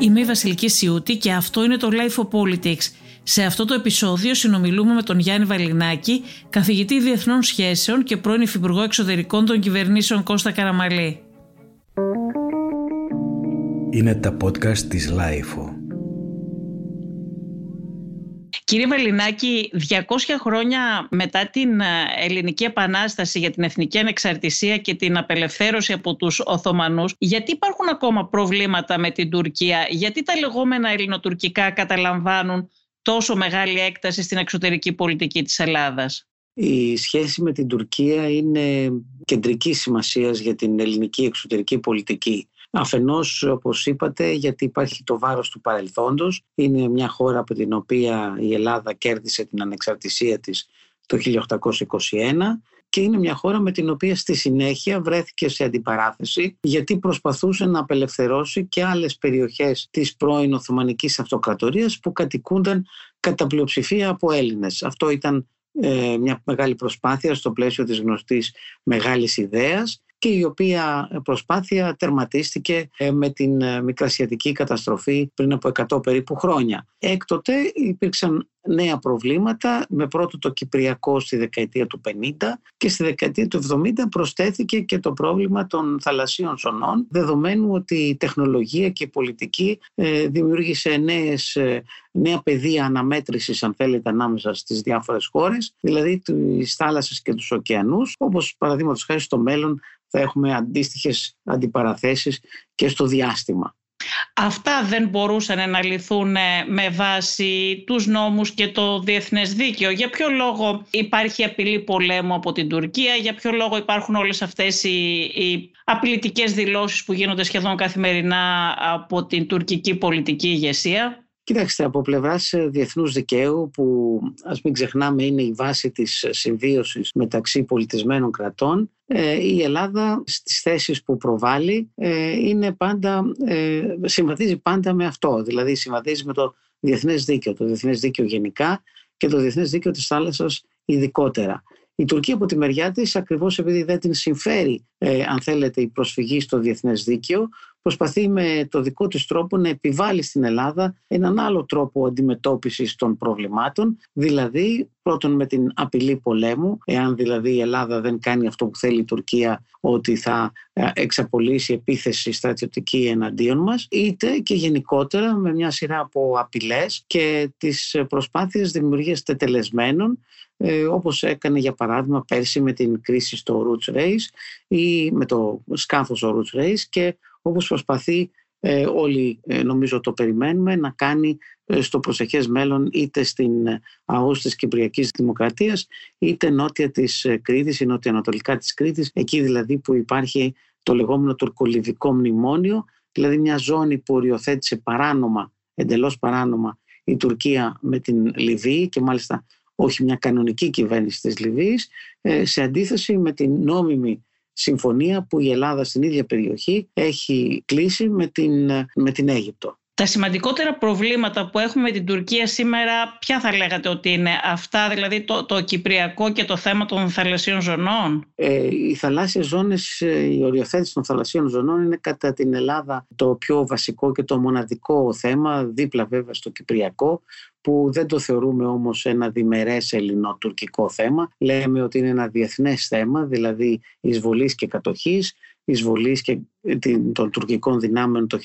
Είμαι η Βασιλική Σιούτη και αυτό είναι το Life of Politics. Σε αυτό το επεισόδιο συνομιλούμε με τον Γιάννη Βαλινάκη, καθηγητή Διεθνών Σχέσεων και πρώην Υφυπουργό Εξωτερικών των Κυβερνήσεων Κώστα Καραμαλή. Είναι τα podcast της Life. Κύριε Βελινάκη, 200 χρόνια μετά την ε, Ελληνική Επανάσταση για την εθνική ανεξαρτησία και την απελευθέρωση από τους Οθωμανούς, γιατί υπάρχουν ακόμα προβλήματα με την Τουρκία, γιατί τα λεγόμενα ελληνοτουρκικά καταλαμβάνουν τόσο μεγάλη έκταση στην εξωτερική πολιτική της Ελλάδας; Η σχέση με την Τουρκία είναι κεντρικής σημασίας για την ελληνική εξωτερική πολιτική. Αφενός, όπως είπατε, γιατί υπάρχει το βάρος του παρελθόντος. Είναι μια χώρα από την οποία η Ελλάδα κέρδισε την ανεξαρτησία της το 1821 και είναι μια χώρα με την οποία στη συνέχεια βρέθηκε σε αντιπαράθεση γιατί προσπαθούσε να απελευθερώσει και άλλες περιοχές της πρώην Οθωμανικής Αυτοκρατορίας που κατοικούνταν κατά πλειοψηφία από Έλληνες. Αυτό ήταν ε, μια μεγάλη προσπάθεια στο πλαίσιο της γνωστής μεγάλης ιδέας και η οποία προσπάθεια τερματίστηκε ε, με την ε, μικρασιατική καταστροφή πριν από 100 περίπου χρόνια. Έκτοτε υπήρξαν νέα προβλήματα, με πρώτο το Κυπριακό στη δεκαετία του 50 και στη δεκαετία του 70 προσθέθηκε και το πρόβλημα των θαλασσίων ζωνών, δεδομένου ότι η τεχνολογία και η πολιτική ε, δημιούργησε νέες, νέα πεδία αναμέτρησης, αν θέλετε, ανάμεσα στις διάφορες χώρες, δηλαδή τις θάλασσες και τους ωκεανούς, όπως παραδείγματος χάρη στο μέλλον θα έχουμε αντίστοιχες αντιπαραθέσεις και στο διάστημα. Αυτά δεν μπορούσαν να λυθούν ε, με βάση τους νόμους και το διεθνές δίκαιο. Για ποιο λόγο υπάρχει απειλή πολέμου από την Τουρκία, για ποιο λόγο υπάρχουν όλες αυτές οι, οι απειλητικές δηλώσεις που γίνονται σχεδόν καθημερινά από την τουρκική πολιτική ηγεσία; Κοιτάξτε, από πλευράς ε, διεθνούς δικαίου, που ας μην ξεχνάμε είναι η βάση της συμβίωσης μεταξύ πολιτισμένων κρατών, ε, η Ελλάδα στις θέσεις που προβάλλει ε, είναι πάντα, συμβαδίζει πάντα με αυτό. Δηλαδή συμβαδίζει με το διεθνές δίκαιο, το διεθνές δίκαιο γενικά και το διεθνές δίκαιο της θάλασσας ειδικότερα. Η Τουρκία από τη μεριά της, ακριβώς επειδή δεν την συμφέρει, ε, αν θέλετε, η προσφυγή στο διεθνές δίκαιο, προσπαθεί με το δικό της τρόπο να επιβάλλει στην Ελλάδα έναν άλλο τρόπο αντιμετώπισης των προβλημάτων, δηλαδή πρώτον με την απειλή πολέμου, εάν δηλαδή η Ελλάδα δεν κάνει αυτό που θέλει η Τουρκία ότι θα ε, εξαπολύσει επίθεση στρατιωτική εναντίον μας, είτε και γενικότερα με μια σειρά από απειλές και τις προσπάθειες δημιουργίας τετελεσμένων ε, όπως έκανε για παράδειγμα πέρσι με την κρίση στο Roots Race ή με το σκάφος στο Roots Race και όπως προσπαθεί ε, όλοι ε, νομίζω το περιμένουμε να κάνει ε, στο προσεχές μέλλον είτε στην ΑΟΣ της Κυπριακής Δημοκρατίας είτε νότια της Κρήτης ή νότια-ανατολικά της Κρήτης εκεί δηλαδή που υπάρχει το λεγόμενο τουρκολιβικό μνημόνιο δηλαδή μια ζώνη που οριοθέτησε παράνομα, εντελώς παράνομα η Τουρκία με την Λιβύη και μάλιστα όχι μια κανονική κυβέρνηση της Λιβύης σε αντίθεση με την νόμιμη συμφωνία που η Ελλάδα στην ίδια περιοχή έχει κλείσει με την, με την Αίγυπτο. Τα σημαντικότερα προβλήματα που έχουμε με την Τουρκία σήμερα, ποια θα λέγατε ότι είναι αυτά, δηλαδή το, το Κυπριακό και το θέμα των θαλασσίων ζωνών; Ε, οι θαλάσσιες ζώνες, ε, η οριοθέτηση των θαλασσίων ζωνών είναι κατά την Ελλάδα το πιο βασικό και το μοναδικό θέμα, δίπλα βέβαια στο Κυπριακό, που δεν το θεωρούμε όμως ένα διμερές ελληνοτουρκικό θέμα. Λέμε ότι είναι ένα διεθνές θέμα, δηλαδή εισβολής και κατοχής, εισβολής και των τουρκικών δυνάμεων το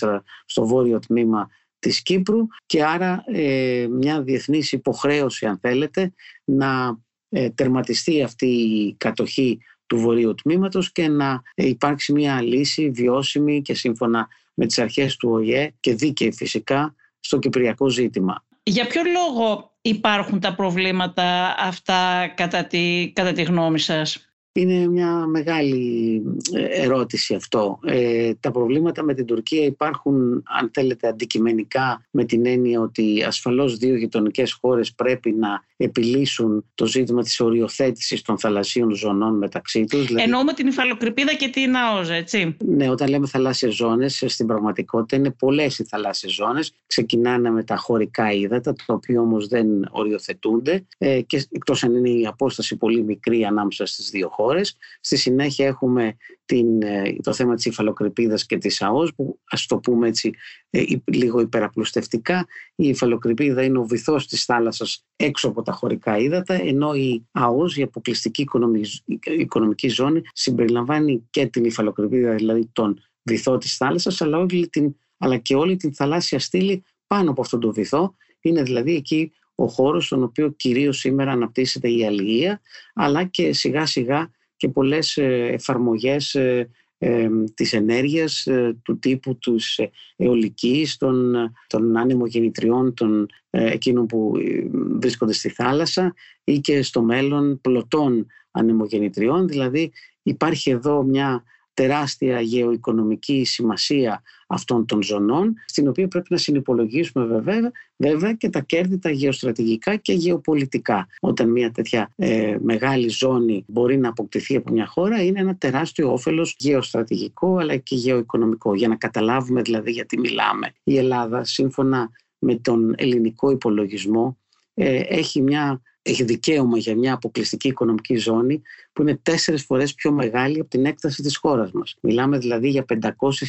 1974 στο βόρειο τμήμα της Κύπρου και άρα ε, μια διεθνής υποχρέωση αν θέλετε να ε, τερματιστεί αυτή η κατοχή του βορείου τμήματος και να υπάρξει μια λύση βιώσιμη και σύμφωνα με τις αρχές του ΟΗΕ και δίκαιη φυσικά στο κυπριακό ζήτημα. Για ποιο λόγο υπάρχουν τα προβλήματα αυτά κατά τη, κατά τη γνώμη σας; Είναι μια μεγάλη ε, ερώτηση αυτό. Ε, τα προβλήματα με την Τουρκία υπάρχουν, αν θέλετε, αντικειμενικά με την έννοια ότι ασφαλώς δύο γειτονικές χώρες πρέπει να επιλύσουν το ζήτημα της οριοθέτησης των θαλασσίων ζωνών μεταξύ τους. Δηλαδή... Εννοούμε την υφαλοκρηπίδα και την ΑΟΖ, έτσι. Ναι, όταν λέμε θαλάσσιες ζώνες, στην πραγματικότητα είναι πολλές οι θαλάσσιες ζώνες. Ξεκινάνε με τα χωρικά ύδατα, τα οποία όμως δεν οριοθετούνται ε, και εκτός αν είναι η απόσταση πολύ μικρή ανάμεσα στις δύο χώρες χώρες. Στη συνέχεια έχουμε την, ε, το θέμα της υφαλοκρηπίδας και της ΑΟΣ που ας το πούμε έτσι ε, λίγο υπεραπλουστευτικά. Η υφαλοκρηπίδα είναι ο βυθός της θάλασσας έξω από τα χωρικά ύδατα ενώ η ΑΟΣ, η αποκλειστική οικονομική, οικονομική ζώνη συμπεριλαμβάνει και την υφαλοκρηπίδα δηλαδή τον βυθό της θάλασσας αλλά, όλη την, αλλά και όλη την θαλάσσια στήλη πάνω από αυτόν τον βυθό. Είναι δηλαδή εκεί ο χώρος στον οποίο κυρίως σήμερα αναπτύσσεται η αλληλεία αλλά και σιγά σιγά και πολλές ε, εφαρμογές ε, ε, της ενέργειας του τύπου τους αιωλικής, των, των ανεμογεννητριών, των εκείνων που βρίσκονται στη θάλασσα ή και στο μέλλον πλωτών ανεμογεννητριών. Δηλαδή υπάρχει εδώ μια τεράστια γεωοικονομική σημασία αυτών των ζωνών, στην οποία πρέπει να συνυπολογίσουμε βέβαια, βέβαια και τα κέρδη τα γεωστρατηγικά και γεωπολιτικά. Όταν μια τέτοια ε, μεγάλη ζώνη μπορεί να αποκτηθεί από μια χώρα, είναι ένα τεράστιο όφελος γεωστρατηγικό αλλά και γεωοικονομικό. Για να καταλάβουμε δηλαδή γιατί μιλάμε. Η Ελλάδα, σύμφωνα με τον ελληνικό υπολογισμό, ε, έχει μια έχει δικαίωμα για μια αποκλειστική οικονομική ζώνη που είναι τέσσερις φορές πιο μεγάλη από την έκταση της χώρας μας. Μιλάμε δηλαδή για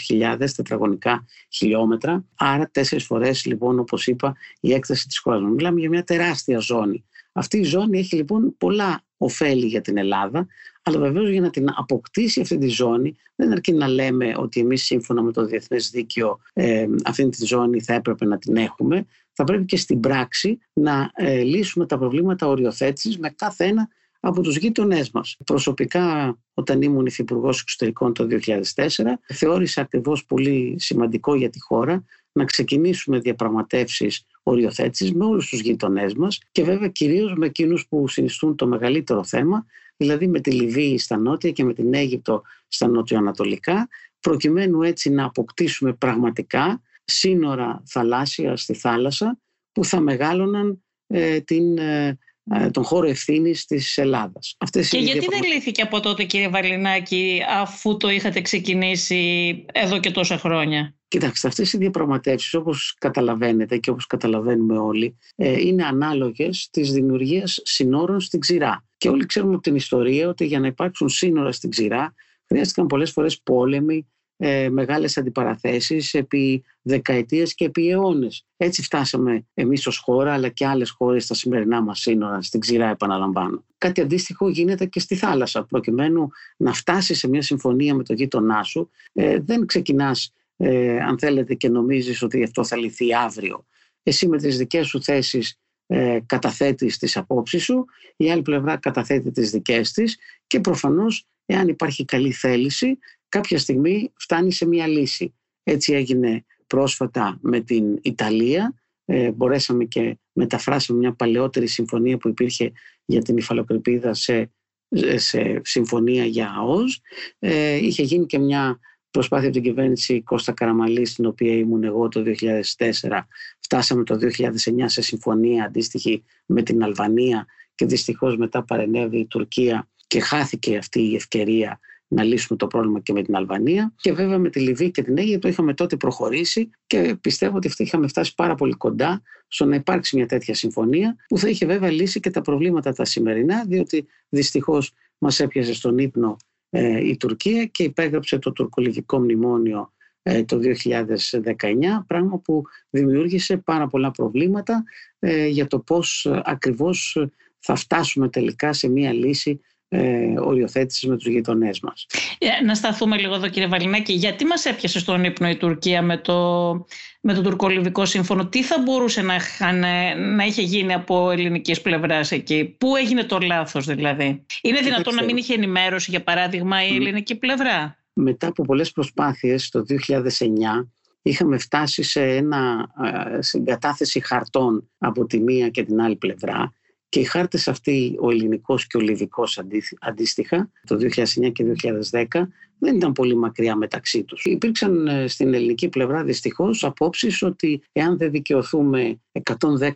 500.000 τετραγωνικά χιλιόμετρα, άρα τέσσερις φορές λοιπόν όπως είπα η έκταση της χώρας μας. Μιλάμε για μια τεράστια ζώνη. Αυτή η ζώνη έχει λοιπόν πολλά ωφέλη για την Ελλάδα, αλλά βεβαίως για να την αποκτήσει αυτή τη ζώνη δεν αρκεί να λέμε ότι εμείς σύμφωνα με το διεθνές δίκαιο ε, αυτή τη ζώνη θα έπρεπε να την έχουμε θα πρέπει και στην πράξη να ε, λύσουμε τα προβλήματα οριοθέτησης με κάθε ένα από τους γείτονές μας. Προσωπικά, όταν ήμουν υφυπουργός εξωτερικών το 2004, θεώρησα ακριβώς πολύ σημαντικό για τη χώρα να ξεκινήσουμε διαπραγματεύσεις οριοθέτησης με όλους τους γείτονές μας και βέβαια κυρίως με εκείνους που συνιστούν το μεγαλύτερο θέμα, δηλαδή με τη Λιβύη στα νότια και με την Αίγυπτο στα νοτιοανατολικά, προκειμένου έτσι να αποκτήσουμε πραγματικά σύνορα θαλάσσια στη θάλασσα που θα μεγάλωναν ε, την, ε, ε, τον χώρο ευθύνης της Ελλάδας. Και γιατί δεν λύθηκε από τότε, κύριε Βαλινάκη, αφού το είχατε ξεκινήσει εδώ και τόσα χρόνια; Κοιτάξτε, αυτές οι διαπραγματεύσεις, όπως καταλαβαίνετε και όπως καταλαβαίνουμε όλοι, είναι ανάλογες της δημιουργίας συνόρων στην ξηρά. Και όλοι ξέρουμε από την ιστορία ότι για να υπάρξουν σύνορα στην ξηρά χρειάστηκαν πολλές φορές πόλεμοι, ε, μεγάλες αντιπαραθέσεις επί δεκαετίες και επί αιώνες. Έτσι φτάσαμε εμείς ως χώρα αλλά και άλλες χώρες στα σημερινά μας σύνορα, στην ξηρά επαναλαμβάνω. Κάτι αντίστοιχο γίνεται και στη θάλασσα. Προκειμένου να φτάσεις σε μια συμφωνία με το γείτονά σου ε, δεν ξεκινάς ε, αν θέλετε και νομίζεις ότι αυτό θα λυθεί αύριο. Εσύ με τις δικές σου θέσεις ε, καταθέτεις τις απόψεις σου, η άλλη πλευρά καταθέτει τις δικές της και προφανώς εάν υπάρχει καλή θέληση κάποια στιγμή φτάνει σε μια λύση. Έτσι έγινε πρόσφατα με την Ιταλία. Ε, μπορέσαμε και μεταφράσαμε μια παλαιότερη συμφωνία που υπήρχε για την υφαλοκρηπίδα σε, σε συμφωνία για ΑΟΣ. Ε, είχε γίνει και μια προσπάθεια από την κυβέρνηση Κώστα Καραμαλή, στην οποία ήμουν εγώ το 2004. Φτάσαμε το 2009 σε συμφωνία αντίστοιχη με την Αλβανία και δυστυχώς μετά παρενέβη η Τουρκία και χάθηκε αυτή η ευκαιρία να λύσουμε το πρόβλημα και με την Αλβανία. Και βέβαια με τη Λιβύη και την Αίγυπτο είχαμε τότε προχωρήσει και πιστεύω ότι αυτή είχαμε φτάσει πάρα πολύ κοντά στο να υπάρξει μια τέτοια συμφωνία που θα είχε βέβαια λύσει και τα προβλήματα τα σημερινά, διότι δυστυχώς μας έπιασε στον ύπνο ε, η Τουρκία και υπέγραψε το τουρκολιβικό μνημόνιο ε, το 2019, πράγμα που δημιούργησε πάρα πολλά προβλήματα ε, για το πώς ακριβώς θα φτάσουμε τελικά σε μια λύση ε, οριοθέτησης με τους γειτονές μας. Ε, να σταθούμε λίγο εδώ κύριε Βαλινάκη. Γιατί μας έπιασε στον ύπνο η Τουρκία με το, με το τουρκολιβικό σύμφωνο; Τι θα μπορούσε να, να είχε γίνει από ελληνικής πλευράς εκεί; Πού έγινε το λάθος δηλαδή; Είναι δυνατόν να μην είχε ενημέρωση για παράδειγμα η ελληνική πλευρά; Μετά από πολλές προσπάθειες το 2009 είχαμε φτάσει σε ένα ε, συγκατάθεση χαρτών από τη μία και την άλλη πλευρά και οι χάρτες αυτοί, ο ελληνικός και ο λιβικός αντίστοιχα, το 2009 και 2010, δεν ήταν πολύ μακριά μεταξύ τους. Υπήρξαν ε, στην ελληνική πλευρά δυστυχώς απόψεις ότι εάν δεν δικαιωθούμε 110%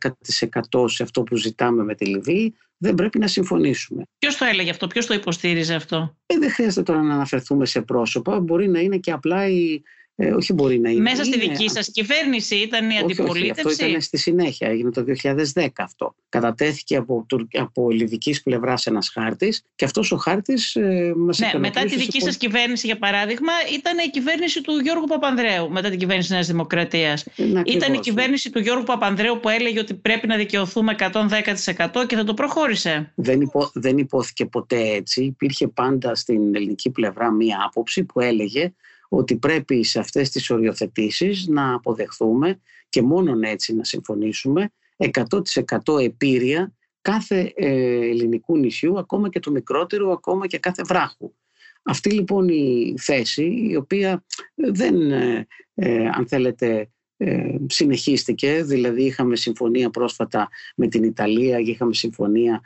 σε αυτό που ζητάμε με τη Λιβύη, δεν πρέπει να συμφωνήσουμε. Ποιος το έλεγε αυτό, ποιος το υποστήριζε αυτό; Ε, δεν χρειάζεται τώρα να αναφερθούμε σε πρόσωπα. Μπορεί να είναι και απλά η ε, όχι μπορεί να είναι. Μέσα στη είναι, δική σας κυβέρνηση ήταν η αντιπολίτευση. Όχι, αυτό ήταν στη συνέχεια, έγινε το 2010 αυτό. Κατατέθηκε από, από ελληνικής πλευράς ένας χάρτης και αυτός ο χάρτης ε, μας Ναι, μετά τη δική σας κυβέρνηση για παράδειγμα ήταν η κυβέρνηση του Γιώργου Παπανδρέου μετά την κυβέρνηση της Νέας Δημοκρατίας. Ε, ήταν η κυβέρνηση του Γιώργου Παπανδρέου που έλεγε ότι πρέπει να δικαιωθούμε 110% και θα το προχώρησε. Δεν, υπό, δεν υπόθηκε ποτέ έτσι. Υπήρχε πάντα στην ελληνική πλευρά μία άποψη που έλεγε ότι πρέπει σε αυτές τις οριοθετήσεις να αποδεχθούμε και μόνον έτσι να συμφωνήσουμε 100% επίρρεια κάθε ε, ελληνικού νησιού, ακόμα και του μικρότερου, ακόμα και κάθε βράχου. Αυτή λοιπόν η θέση, η οποία δεν, ε, ε, αν θέλετε, συνεχίστηκε, δηλαδή είχαμε συμφωνία πρόσφατα με την Ιταλία και είχαμε συμφωνία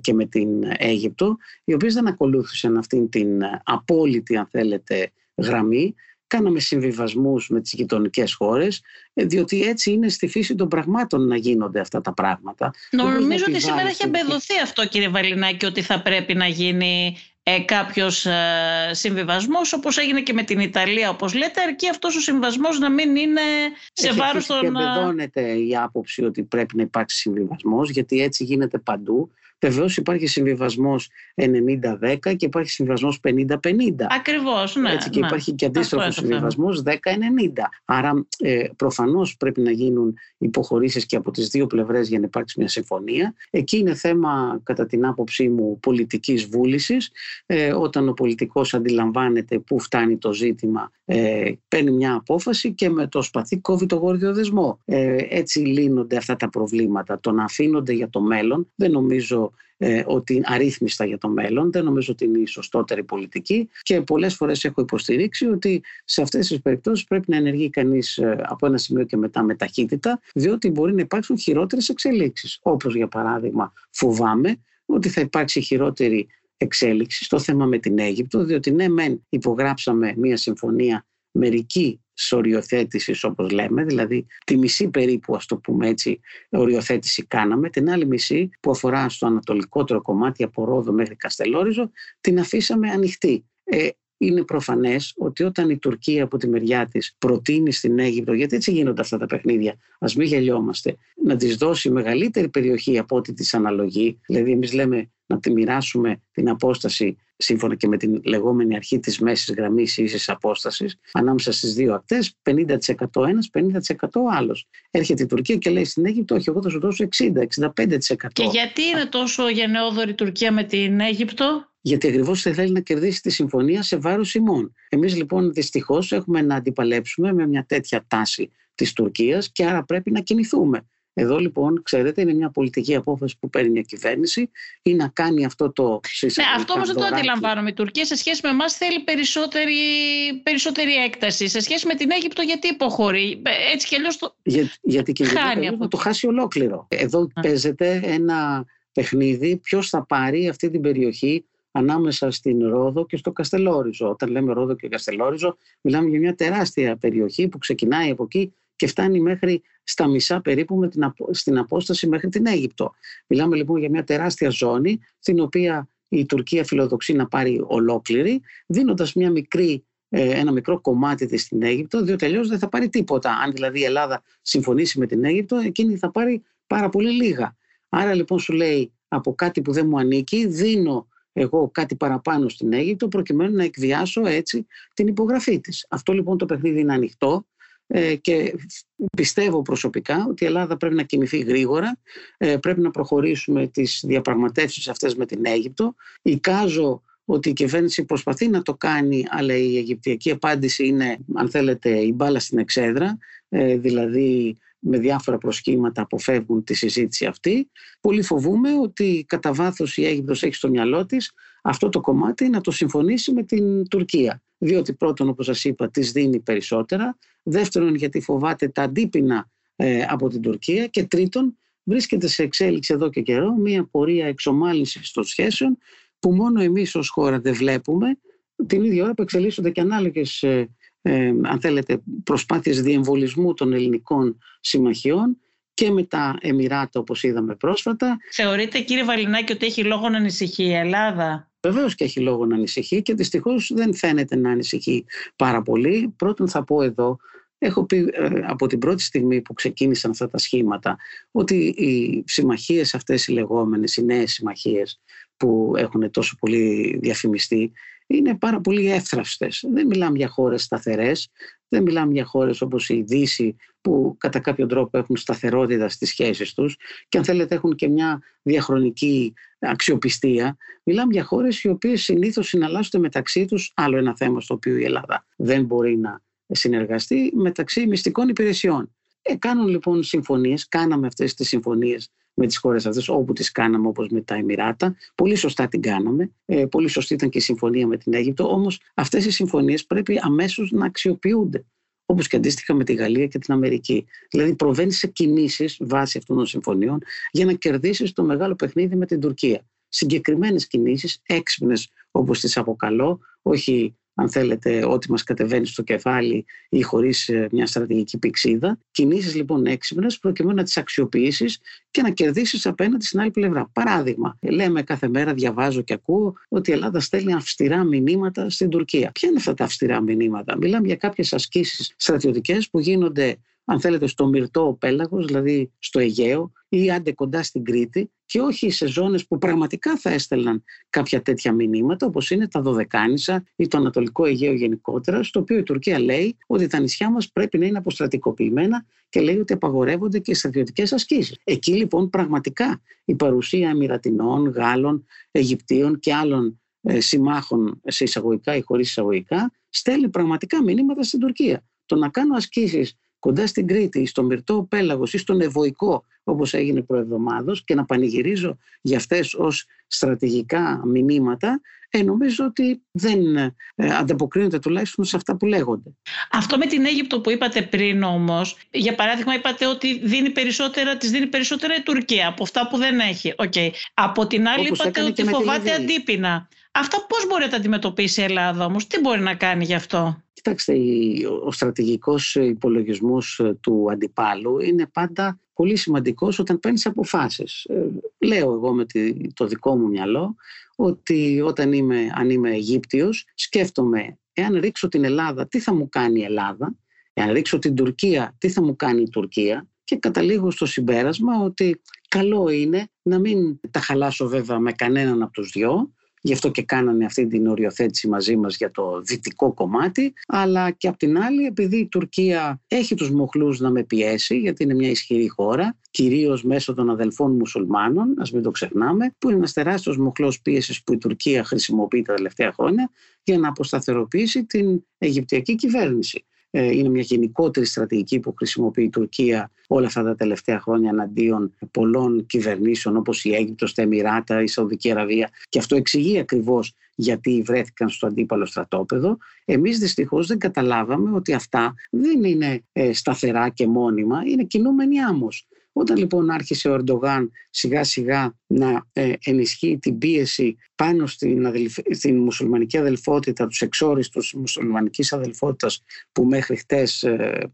και με την Αίγυπτο, οι οποίες δεν ακολούθησαν αυτήν την απόλυτη, αν θέλετε, γραμμή. Κάναμε συμβιβασμούς με τις γειτονικές χώρες, ε, διότι έτσι είναι στη φύση των πραγμάτων να γίνονται αυτά τα πράγματα. Νομίζω ότι σήμερα έχει εμπεδοθεί αυτό κύριε Βαλινάκη, ότι θα πρέπει να γίνει ε, κάποιος ε, συμβιβασμός όπως έγινε και με την Ιταλία όπως λέτε αρκεί αυτός ο συμβιβασμός να μην είναι σε Έχει βάρος των... Και εμπεδώνεται η άποψη ότι πρέπει να υπάρξει συμβιβασμός γιατί έτσι γίνεται παντού Βεβαίως υπάρχει συμβιβασμός 90-10 και υπάρχει συμβιβασμός 50-50. Ακριβώς, ναι. Έτσι, και ναι. υπάρχει και αντίστροφος συμβιβασμός 10-90. Άρα, ε, προφανώς πρέπει να γίνουν υποχωρήσεις και από τις δύο πλευρές για να υπάρξει μια συμφωνία. Εκεί είναι θέμα, κατά την άποψή μου, πολιτικής βούλησης. Ε, όταν ο πολιτικός αντιλαμβάνεται πού φτάνει το ζήτημα, ε, παίρνει μια απόφαση και με το σπαθί κόβει το γόρδιο δεσμό. Ε, έτσι λύνονται αυτά τα προβλήματα. Το να αφήνονται για το μέλλον δεν νομίζω ε, ότι είναι αρρύθμιστα για το μέλλον. Δεν νομίζω ότι είναι η σωστότερη πολιτική και πολλές φορές έχω υποστηρίξει ότι σε αυτές τις περιπτώσεις πρέπει να ενεργεί κανείς ε, από ένα σημείο και μετά με ταχύτητα, διότι μπορεί να υπάρξουν χειρότερες εξελίξεις. Όπως για παράδειγμα, φοβάμαι ότι θα υπάρξει χειρότερη εξέλιξη στο θέμα με την Αίγυπτο, διότι ναι, μεν υπογράψαμε μία συμφωνία μερική οριοθέτησης όπως λέμε, δηλαδή τη μισή περίπου ας το πούμε έτσι οριοθέτηση κάναμε, την άλλη μισή που αφορά στο ανατολικότερο κομμάτι από Ρόδο μέχρι Καστελόριζο την αφήσαμε ανοιχτή. Ε, είναι προφανές ότι όταν η Τουρκία από τη μεριά της προτείνει στην Αίγυπτο, γιατί έτσι γίνονται αυτά τα παιχνίδια, ας μην γελιόμαστε, να της δώσει μεγαλύτερη περιοχή από ό,τι της αναλογεί. Δηλαδή, εμείς λέμε να τη μοιράσουμε την απόσταση σύμφωνα και με την λεγόμενη αρχή της μέσης γραμμής ίσης απόστασης ανάμεσα στις δύο ακτές, 50% ένας, 50% άλλος. Έρχεται η Τουρκία και λέει στην Αίγυπτο, όχι εγώ θα σου δώσω 60-65%. Και γιατί είναι τόσο γενναιόδορη η Τουρκία με την Αίγυπτο; γιατί ακριβώς δεν θέλει να κερδίσει τη συμφωνία σε βάρος ημών. Εμείς λοιπόν δυστυχώς έχουμε να αντιπαλέψουμε με μια τέτοια τάση της Τουρκίας και άρα πρέπει να κινηθούμε. Εδώ λοιπόν, ξέρετε, είναι μια πολιτική απόφαση που παίρνει μια κυβέρνηση ή να κάνει αυτό το Ναι, αυτό όμως δεν το αντιλαμβάνομαι. Η Τουρκία σε σχέση με εμάς θέλει περισσότερη, περισσότερη έκταση. Σε σχέση με την Αίγυπτο, γιατί υποχωρεί; Έτσι κι αλλιώς το. Για, γιατί και χάνει να το χάσει ολόκληρο. Εδώ Α. παίζεται ένα παιχνίδι ποιος θα πάρει αυτή την περιοχή ανάμεσα στην Ρόδο και στο Καστελόριζο. Όταν λέμε Ρόδο και Καστελόριζο, μιλάμε για μια τεράστια περιοχή που ξεκινάει από εκεί και φτάνει μέχρι στα μισά περίπου με την, στην απόσταση μέχρι την Αίγυπτο. Μιλάμε λοιπόν για μια τεράστια ζώνη στην οποία η Τουρκία φιλοδοξεί να πάρει ολόκληρη, δίνοντας μια μικρή, ε, ένα μικρό κομμάτι της στην Αίγυπτο, διότι αλλιώς δεν θα πάρει τίποτα. Αν δηλαδή η Ελλάδα συμφωνήσει με την Αίγυπτο, εκείνη θα πάρει πάρα πολύ λίγα. Άρα λοιπόν σου λέει από κάτι που δεν μου ανήκει, δίνω εγώ κάτι παραπάνω στην Αίγυπτο προκειμένου να εκβιάσω έτσι την υπογραφή της. Αυτό λοιπόν το παιχνίδι είναι ανοιχτό ε, και πιστεύω προσωπικά ότι η Ελλάδα πρέπει να κινηθεί γρήγορα, ε, πρέπει να προχωρήσουμε τις διαπραγματεύσεις αυτές με την Αίγυπτο. Εικάζω ότι η κυβέρνηση προσπαθεί να το κάνει, αλλά η αιγυπτιακή απάντηση είναι, αν θέλετε, η μπάλα στην εξέδρα, ε, δηλαδή με διάφορα προσχήματα αποφεύγουν τη συζήτηση αυτή. Πολύ φοβούμε ότι κατά βάθος η Αίγυπτος έχει στο μυαλό της αυτό το κομμάτι να το συμφωνήσει με την Τουρκία. Διότι πρώτον, όπως σας είπα, της δίνει περισσότερα. Δεύτερον, γιατί φοβάται τα αντίπεινα ε, από την Τουρκία. Και τρίτον, βρίσκεται σε εξέλιξη εδώ και καιρό μια πορεία εξομάλυνσης των σχέσεων που μόνο εμείς ως χώρα δεν βλέπουμε την ίδια ώρα που εξελίσσονται και ανάλογες ε, ε, αν θέλετε, προσπάθειες διεμβολισμού των ελληνικών συμμαχιών και με τα Εμμυράτα όπως είδαμε πρόσφατα. Θεωρείτε κύριε Βαλινάκη ότι έχει λόγο να ανησυχεί η Ελλάδα; Βεβαίως και έχει λόγο να ανησυχεί και δυστυχώς δεν φαίνεται να ανησυχεί πάρα πολύ. Πρώτον, θα πω εδώ Έχω πει ε, από την πρώτη στιγμή που ξεκίνησαν αυτά τα σχήματα ότι οι συμμαχίες αυτές οι λεγόμενες, οι νέες συμμαχίες που έχουν τόσο πολύ διαφημιστεί είναι πάρα πολύ εύθραυστες. Δεν μιλάμε για χώρες σταθερές, δεν μιλάμε για χώρες όπως η Δύση που κατά κάποιο τρόπο έχουν σταθερότητα στις σχέσεις τους και αν θέλετε έχουν και μια διαχρονική αξιοπιστία. Μιλάμε για χώρες οι οποίες συνήθως συναλλάσσονται μεταξύ τους, άλλο ένα θέμα στο οποίο η Ελλάδα δεν μπορεί να συνεργαστεί μεταξύ μυστικών υπηρεσιών. Ε, κάνουν λοιπόν συμφωνίες, κάναμε αυτές τις συμφωνίες με τις χώρες αυτές, όπου τις κάναμε, όπως με τα Εμμυράτα. Πολύ σωστά την κάναμε. Ε, πολύ σωστή ήταν και η συμφωνία με την Αίγυπτο. Όμως αυτές οι συμφωνίες πρέπει αμέσως να αξιοποιούνται. Όπως και αντίστοιχα με τη Γαλλία και την Αμερική. Δηλαδή, προβαίνεις σε κινήσεις βάσει αυτών των συμφωνιών για να κερδίσεις το μεγάλο παιχνίδι με την Τουρκία. Συγκεκριμένες κινήσεις, έξυπνες όπως τις αποκαλώ, όχι αν θέλετε, ό,τι μας κατεβαίνει στο κεφάλι ή χωρίς ε, μια στρατηγική πηξίδα. Κινήσεις λοιπόν έξυπνες προκειμένου να τις αξιοποιήσεις και να κερδίσεις απέναντι στην άλλη πλευρά. Παράδειγμα, λέμε κάθε μέρα, διαβάζω και ακούω ότι η Ελλάδα στέλνει αυστηρά μηνύματα στην Τουρκία. Ποια είναι αυτά τα αυστηρά μηνύματα; Μιλάμε για κάποιες ασκήσεις στρατιωτικές που γίνονται αν θέλετε, στο μυρτό πέλαγος, δηλαδή στο Αιγαίο ή άντε κοντά στην Κρήτη και όχι σε ζώνες που πραγματικά θα έστελναν κάποια τέτοια μηνύματα όπως είναι τα Δωδεκάνησα ή το Ανατολικό Αιγαίο γενικότερα στο οποίο η Τουρκία λέει ότι τα νησιά μας πρέπει να είναι αποστρατικοποιημένα και λέει ότι απαγορεύονται και οι στρατιωτικές ασκήσεις. Εκεί λοιπόν πραγματικά η παρουσία Εμμυρατινών, Γάλλων, Αιγυπτίων και άλλων ε, συμμάχων σε εισαγωγικά ή χωρίς εισαγωγικά στέλνει πραγματικά μηνύματα στην Τουρκία. Το να κάνω ασκήσεις κοντά στην Κρήτη, στο Μυρτό Πέλαγος ή στον Ευωικό όπως έγινε προεβδομάδος και να πανηγυρίζω για αυτές ως στρατηγικά μηνύματα ε, νομίζω ότι δεν ε, ανταποκρίνονται τουλάχιστον σε αυτά που λέγονται. Αυτό με την Αίγυπτο που είπατε πριν όμως, για παράδειγμα είπατε ότι δίνει περισσότερα, της δίνει περισσότερα η Τουρκία από αυτά που δεν έχει. Okay. Από την άλλη Όπως είπατε ότι φοβάται αντίπεινα. Αυτά πώς μπορεί να τα αντιμετωπίσει η Ελλάδα όμως, τι μπορεί να κάνει γι' αυτό; Κοιτάξτε, ο στρατηγικός υπολογισμός του αντιπάλου είναι πάντα πολύ σημαντικός όταν παίρνεις αποφάσεις. Ε, λέω εγώ με το δικό μου μυαλό ότι όταν είμαι, αν είμαι Αιγύπτιος σκέφτομαι εάν ρίξω την Ελλάδα τι θα μου κάνει η Ελλάδα, εάν ρίξω την Τουρκία τι θα μου κάνει η Τουρκία και καταλήγω στο συμπέρασμα ότι καλό είναι να μην τα χαλάσω βέβαια με κανέναν από τους δυο Γι' αυτό και κάνανε αυτή την οριοθέτηση μαζί μας για το δυτικό κομμάτι. Αλλά και απ' την άλλη, επειδή η Τουρκία έχει τους μοχλούς να με πιέσει, γιατί είναι μια ισχυρή χώρα, κυρίως μέσω των αδελφών μουσουλμάνων, ας μην το ξεχνάμε, που είναι ένας τεράστιος μοχλός πίεσης που η Τουρκία χρησιμοποιεί τα τελευταία χρόνια για να αποσταθεροποιήσει την Αιγυπτιακή κυβέρνηση. Ε, είναι μια γενικότερη στρατηγική που χρησιμοποιεί η Τουρκία όλα αυτά τα τελευταία χρόνια εναντίον πολλών κυβερνήσεων όπως η Αίγυπτος, τα Εμμυράτα, η Σαουδική Αραβία και αυτό εξηγεί ακριβώς γιατί βρέθηκαν στο αντίπαλο στρατόπεδο. Εμείς δυστυχώς δεν καταλάβαμε ότι αυτά δεν είναι ε, σταθερά και μόνιμα, είναι κινούμενοι άμμος. Όταν λοιπόν άρχισε ο Ερντογάν σιγά σιγά να ε, ενισχύει την πίεση πάνω στην, στην μουσουλμανική αδελφότητα, τους εξόριστους μουσουλμανικής αδελφότητας που μέχρι χτες ε,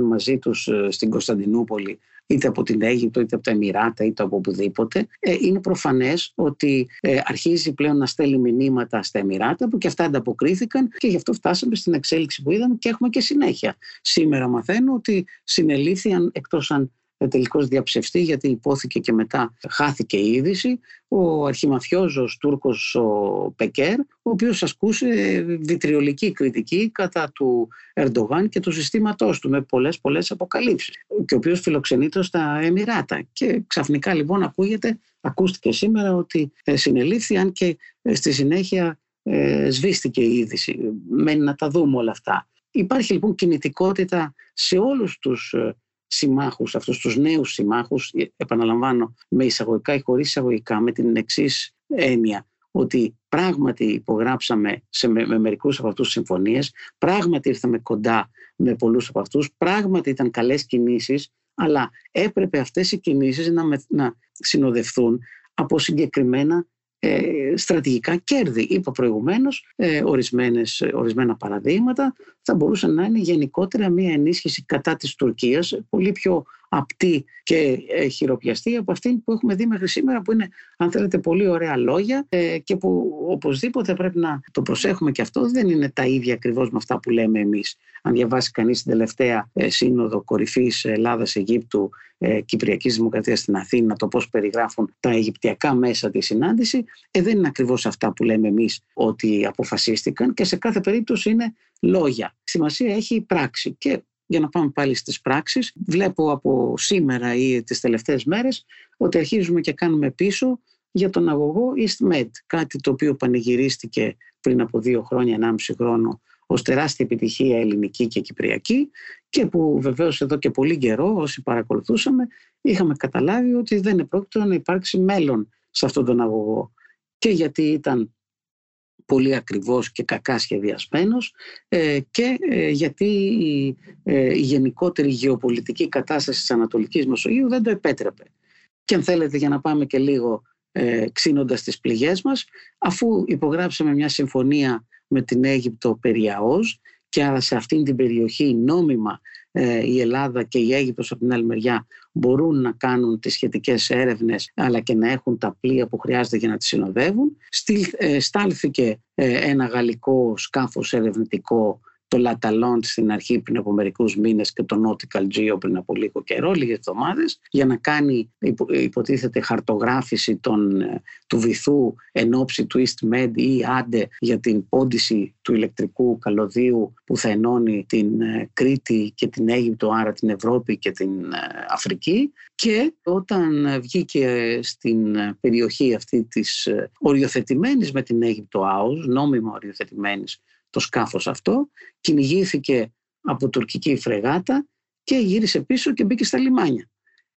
μαζί τους ε, στην Κωνσταντινούπολη είτε από την Αίγυπτο, είτε από τα Εμμυράτα, είτε από οπουδήποτε, ε, είναι προφανές ότι ε, αρχίζει πλέον να στέλνει μηνύματα στα Εμμυράτα που και αυτά ανταποκρίθηκαν και γι' αυτό φτάσαμε στην εξέλιξη που είδαμε και έχουμε και συνέχεια. Σήμερα μαθαίνω ότι συνελήφθηκαν εκτός αν τελικώς διαψευστεί γιατί υπόθηκε και μετά χάθηκε η είδηση ο αρχιμαφιόζος Τούρκος ο Πεκέρ ο οποίος ασκούσε βιτριολική κριτική κατά του Ερντογάν και του συστήματός του με πολλές πολλές αποκαλύψεις και ο οποίος φιλοξενείται στα Εμμυράτα και ξαφνικά λοιπόν ακούγεται, ακούστηκε σήμερα ότι ε, συνελήφθη αν και ε, στη συνέχεια ε, σβήστηκε η είδηση. Μένει να τα δούμε όλα αυτά. Υπάρχει λοιπόν κινητικότητα σε όλους τους ε, συμμάχους, αυτούς τους νέους συμμάχους, ε, επαναλαμβάνω, με εισαγωγικά ή χωρίς εισαγωγικά, με την εξής έννοια, ότι πράγματι υπογράψαμε σε, με, με μερικούς από αυτούς συμφωνίες, πράγματι ήρθαμε κοντά με πολλούς από αυτούς, πράγματι ήταν καλές κινήσεις, αλλά έπρεπε αυτές οι κινήσεις να, να συνοδευτούν από συγκεκριμένα ε, στρατηγικά κέρδη. Είπα προηγουμένως ε, ορισμένα παραδείγματα θα μπορούσαν να είναι γενικότερα μια ενίσχυση κατά της Τουρκίας πολύ πιο απτή και ε, χειροπιαστή από αυτή που έχουμε δει μέχρι σήμερα που είναι αν θέλετε πολύ ωραία λόγια ε, και που οπωσδήποτε πρέπει να το προσέχουμε και αυτό δεν είναι τα ίδια ακριβώς με αυτά που λέμε εμείς. Αν διαβάσει κανείς την τελευταία ε, σύνοδο κορυφής Ελλάδας-Αιγύπτου Κυπριακής Δημοκρατίας στην Αθήνα το πώς περιγράφουν τα αιγυπτιακά μέσα τη συνάντηση ε, δεν είναι ακριβώς αυτά που λέμε εμείς ότι αποφασίστηκαν και σε κάθε περίπτωση είναι λόγια. Σημασία έχει η πράξη και για να πάμε πάλι στις πράξεις, βλέπω από σήμερα ή τις τελευταίες μέρες ότι αρχίζουμε και κάνουμε πίσω για τον αγωγό EastMed, κάτι το οποίο πανηγυρίστηκε πριν από δύο χρόνια, ενάμιση χρόνο, ως τεράστια επιτυχία ελληνική και κυπριακή και που βεβαίως εδώ και πολύ καιρό όσοι παρακολουθούσαμε είχαμε καταλάβει ότι δεν επρόκειτο να υπάρξει μέλλον σε αυτόν τον αγωγό. Και γιατί ήταν πολύ ακριβώς και κακά σχεδιασμένος ε, και ε, γιατί ε, η γενικότερη γεωπολιτική κατάσταση της Ανατολικής Μεσογείου δεν το επέτρεπε. Και αν θέλετε για να πάμε και λίγο ξύνοντας τις πληγές μας, αφού υπογράψαμε μια συμφωνία με την Αίγυπτο περί ΑΟΣ και άρα σε αυτήν την περιοχή νόμιμα ε, η Ελλάδα και η Αίγυπτος από την άλλη μεριά μπορούν να κάνουν τις σχετικές έρευνες αλλά και να έχουν τα πλοία που χρειάζεται για να τις συνοδεύουν. Ε, στάλθηκε ε, ένα γαλλικό σκάφος ερευνητικό το Λαταλόντ στην αρχή πριν από μερικούς μήνες και το Nautical Geo πριν από λίγο καιρό, λίγες εβδομάδες, για να κάνει υποτίθεται χαρτογράφηση των, ε, του βυθού εν ώψη του EastMed ή άντε για την πόντιση του ηλεκτρικού καλωδίου που θα ενώνει την ε, Κρήτη και την Αίγυπτο, άρα την Ευρώπη και την ε, Αφρική. Και όταν βγήκε στην περιοχή αυτή της οριοθετημένης με την Αίγυπτο ΑΟΣ, νόμιμα οριοθετημένης το σκάφος αυτό, κυνηγήθηκε από τουρκική φρεγάτα και γύρισε πίσω και μπήκε στα λιμάνια.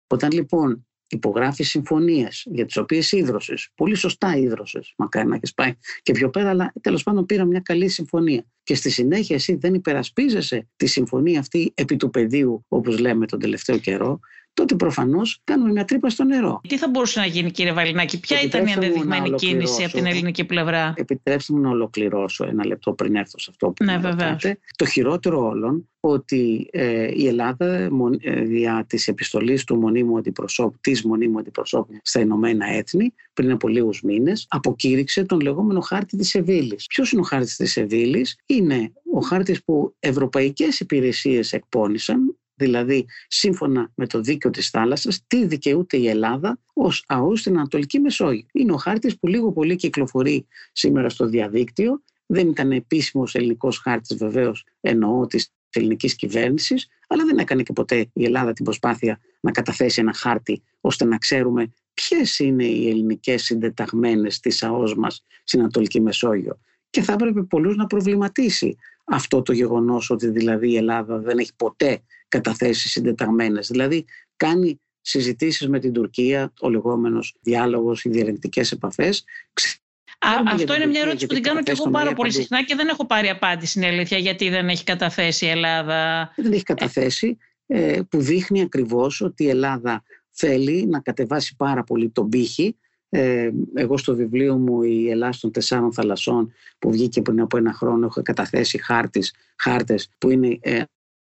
Όταν λοιπόν υπογράφει συμφωνίες για τις οποίες ίδρωσες, πολύ σωστά ίδρωσες, μακάρι να έχεις πάει και πιο πέρα, αλλά τέλος πάντων πήρα μια καλή συμφωνία. Και στη συνέχεια εσύ δεν υπερασπίζεσαι τη συμφωνία αυτή επί του πεδίου, όπως λέμε τον τελευταίο καιρό, τότε προφανώς κάνουμε μια τρύπα στο νερό. Τι θα μπορούσε να γίνει, κύριε Βαλινάκη, ποια ήταν η ενδεδειγμένη κίνηση από την ελληνική πλευρά; Επιτρέψτε μου να ολοκληρώσω ένα λεπτό πριν έρθω σε αυτό που ναι, ρωτάτε. Το χειρότερο όλων ότι ε, η Ελλάδα ε, δια της επιστολής του μονίμου αντιπροσώπου, της μονίμου αντιπροσώπου στα Ηνωμένα Έθνη πριν από λίγους μήνες αποκήρυξε τον λεγόμενο χάρτη της Σεβίλης. Ποιος είναι ο χάρτης της Σεβίλης; Είναι ο χάρτης που ευρωπαϊκές υπηρεσίες εκπώνησαν δηλαδή σύμφωνα με το δίκαιο της θάλασσας, τι δικαιούται η Ελλάδα ως ΑΟ στην Ανατολική Μεσόγειο. Είναι ο χάρτης που λίγο πολύ κυκλοφορεί σήμερα στο διαδίκτυο. Δεν ήταν επίσημος ελληνικός χάρτης βεβαίως εννοώ της ελληνικής κυβέρνησης, αλλά δεν έκανε και ποτέ η Ελλάδα την προσπάθεια να καταθέσει ένα χάρτη ώστε να ξέρουμε ποιες είναι οι ελληνικές συντεταγμένες της ΑΟΣ μας στην Ανατολική Μεσόγειο. Και θα έπρεπε πολλούς να προβληματίσει αυτό το γεγονός ότι δηλαδή η Ελλάδα δεν έχει ποτέ καταθέσει συντεταγμένες. Δηλαδή κάνει συζητήσεις με την Τουρκία, ο λεγόμενος διάλογος, οι διαλεκτικές επαφές. Α, αυτό είναι μια ερώτηση που την κάνω και εγώ πάρα πολύ συχνά και δεν έχω πάρει απάντηση, είναι αλήθεια, γιατί δεν έχει καταθέσει η Ελλάδα. Δεν έχει καταθέσει, ε, που δείχνει ακριβώς ότι η Ελλάδα θέλει να κατεβάσει πάρα πολύ τον πύχη ε, εγώ στο βιβλίο μου «Η Ελλάδα των τεσσάρων θαλασσών» που βγήκε πριν από ένα χρόνο έχω καταθέσει χάρτες, χάρτες που είναι ε,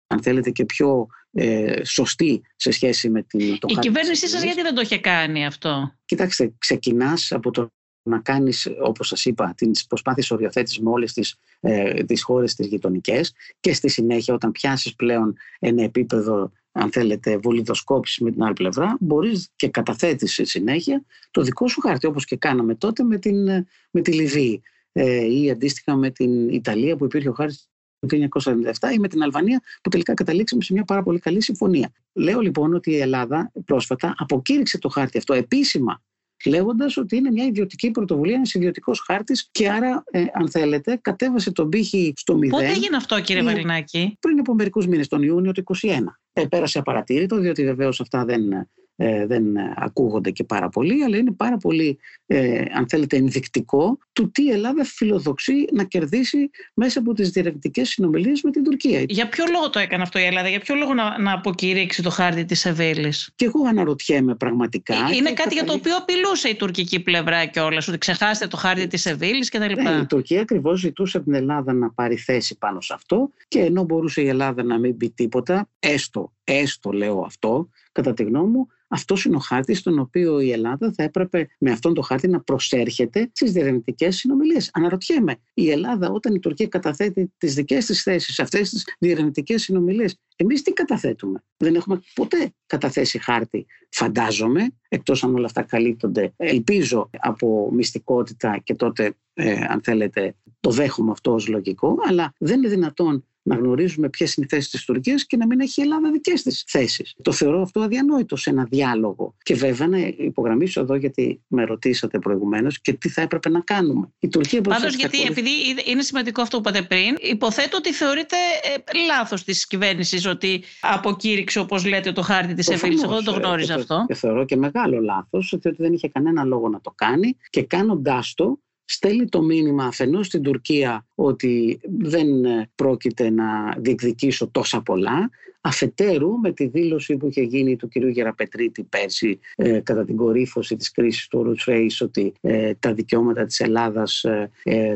αν θέλετε και πιο ε, σωστή σε σχέση με την, το Η κυβέρνησή σας γιατί δεν το είχε κάνει αυτό; Κοιτάξτε, ξεκινάς από το να κάνεις, όπως σας είπα, τις προσπάθειες οριοθέτησης με όλες τις, ε, τις χώρες τις γειτονικές και στη συνέχεια όταν πιάσεις πλέον ένα επίπεδο αν θέλετε, βολιδοσκόπηση με την άλλη πλευρά, μπορείς και καταθέτεις στη συνέχεια το δικό σου χάρτη, όπως και κάναμε τότε με, την, με τη Λιβύη ε, ή αντίστοιχα με την Ιταλία που υπήρχε ο χάρτης το 1997 ή με την Αλβανία που τελικά καταλήξαμε σε μια πάρα πολύ καλή συμφωνία. Λέω λοιπόν ότι η Ελλάδα πρόσφατα αποκήρυξε το χάρτη αυτό επίσημα λέγοντας ότι είναι μια ιδιωτική πρωτοβουλία, ένας ιδιωτικός χάρτης και άρα, ε, αν θέλετε, κατέβασε τον πύχη στο μηδέν. Πότε έγινε αυτό, κύριε Βαρινάκη; Πριν από μερικούς μήνες, τον Ιούνιο του 2021. Ε, πέρασε απαρατήρητο, διότι βεβαίως αυτά δεν ε, δεν ακούγονται και πάρα πολύ, αλλά είναι πάρα πολύ, ε, αν θέλετε, ενδεικτικό του τι η Ελλάδα φιλοδοξεί να κερδίσει μέσα από τις διερευνητικές συνομιλίες με την Τουρκία. Για ποιο λόγο το έκανε αυτό η Ελλάδα, για ποιο λόγο να, να αποκηρύξει το χάρτη της Σεβίλης. Και εγώ αναρωτιέμαι πραγματικά. Ε, είναι κάτι για το οποίο απειλούσε η τουρκική πλευρά κιόλα, ότι ξεχάσετε το χάρτη της Σεβίλης κτλ. Ναι, η Τουρκία ακριβώς ζητούσε από την Ελλάδα να πάρει θέση πάνω σε αυτό και ενώ μπορούσε η Ελλάδα να μην πει τίποτα, έστω έστω λέω αυτό, κατά τη γνώμη μου, αυτός είναι ο χάρτης στον οποίο η Ελλάδα θα έπρεπε με αυτόν τον χάρτη να προσέρχεται στις διερευνητικές συνομιλίες. Αναρωτιέμαι, η Ελλάδα όταν η Τουρκία καταθέτει τις δικές της θέσεις σε αυτές τις διερευνητικές συνομιλίες, εμείς τι καταθέτουμε; Δεν έχουμε ποτέ καταθέσει χάρτη, φαντάζομαι, εκτός αν όλα αυτά καλύπτονται, ελπίζω από μυστικότητα και τότε, ε, αν θέλετε, το δέχομαι αυτό ως λογικό, αλλά δεν είναι δυνατόν να γνωρίζουμε ποιες είναι οι θέσεις της Τουρκίας και να μην έχει η Ελλάδα δικές της θέσεις. Το θεωρώ αυτό αδιανόητο σε ένα διάλογο. Και βέβαια να υπογραμμίσω εδώ, γιατί με ρωτήσατε προηγουμένως, και τι θα έπρεπε να κάνουμε. Η Τουρκία Πάντως, γιατί επειδή είναι σημαντικό αυτό που είπατε πριν, υποθέτω ότι θεωρείται ε, λάθος της κυβέρνησης ότι αποκήρυξε, όπως λέτε, το χάρτη της Εφήλη. Εγώ δεν το γνώριζα ε, αυτό. Και θεωρώ και μεγάλο λάθος, ότι δεν είχε κανένα λόγο να το κάνει και κάνοντάς το στέλνει το μήνυμα αφενός στην Τουρκία ότι δεν ε, πρόκειται να διεκδικήσω τόσα πολλά, αφετέρου με τη δήλωση που είχε γίνει του κυρίου Γεραπετρίτη πέρσι ε, κατά την κορύφωση της κρίσης του Ρουτσφέης ότι ε, τα δικαιώματα της Ελλάδας,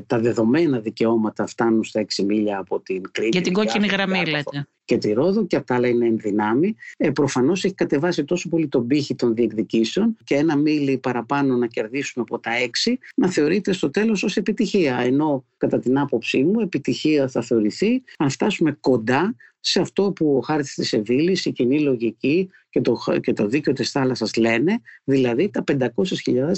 τα δεδομένα δικαιώματα φτάνουν στα 6 μίλια από την Κρήτη. Για την κόκκινη γραμμή λέτε και τη Ρόδο και απ' τα άλλα είναι ενδυνάμει. Ε, Προφανώς έχει κατεβάσει τόσο πολύ τον πύχη των διεκδικήσεων και ένα μίλι παραπάνω να κερδίσουμε από τα έξι να θεωρείται στο τέλος ως επιτυχία. Ενώ κατά την άποψή μου επιτυχία θα θεωρηθεί αν φτάσουμε κοντά σε αυτό που ο χάρτης της Ευήλη, η κοινή λογική και το, και το δίκαιο της θάλασσας λένε, δηλαδή τα 500.000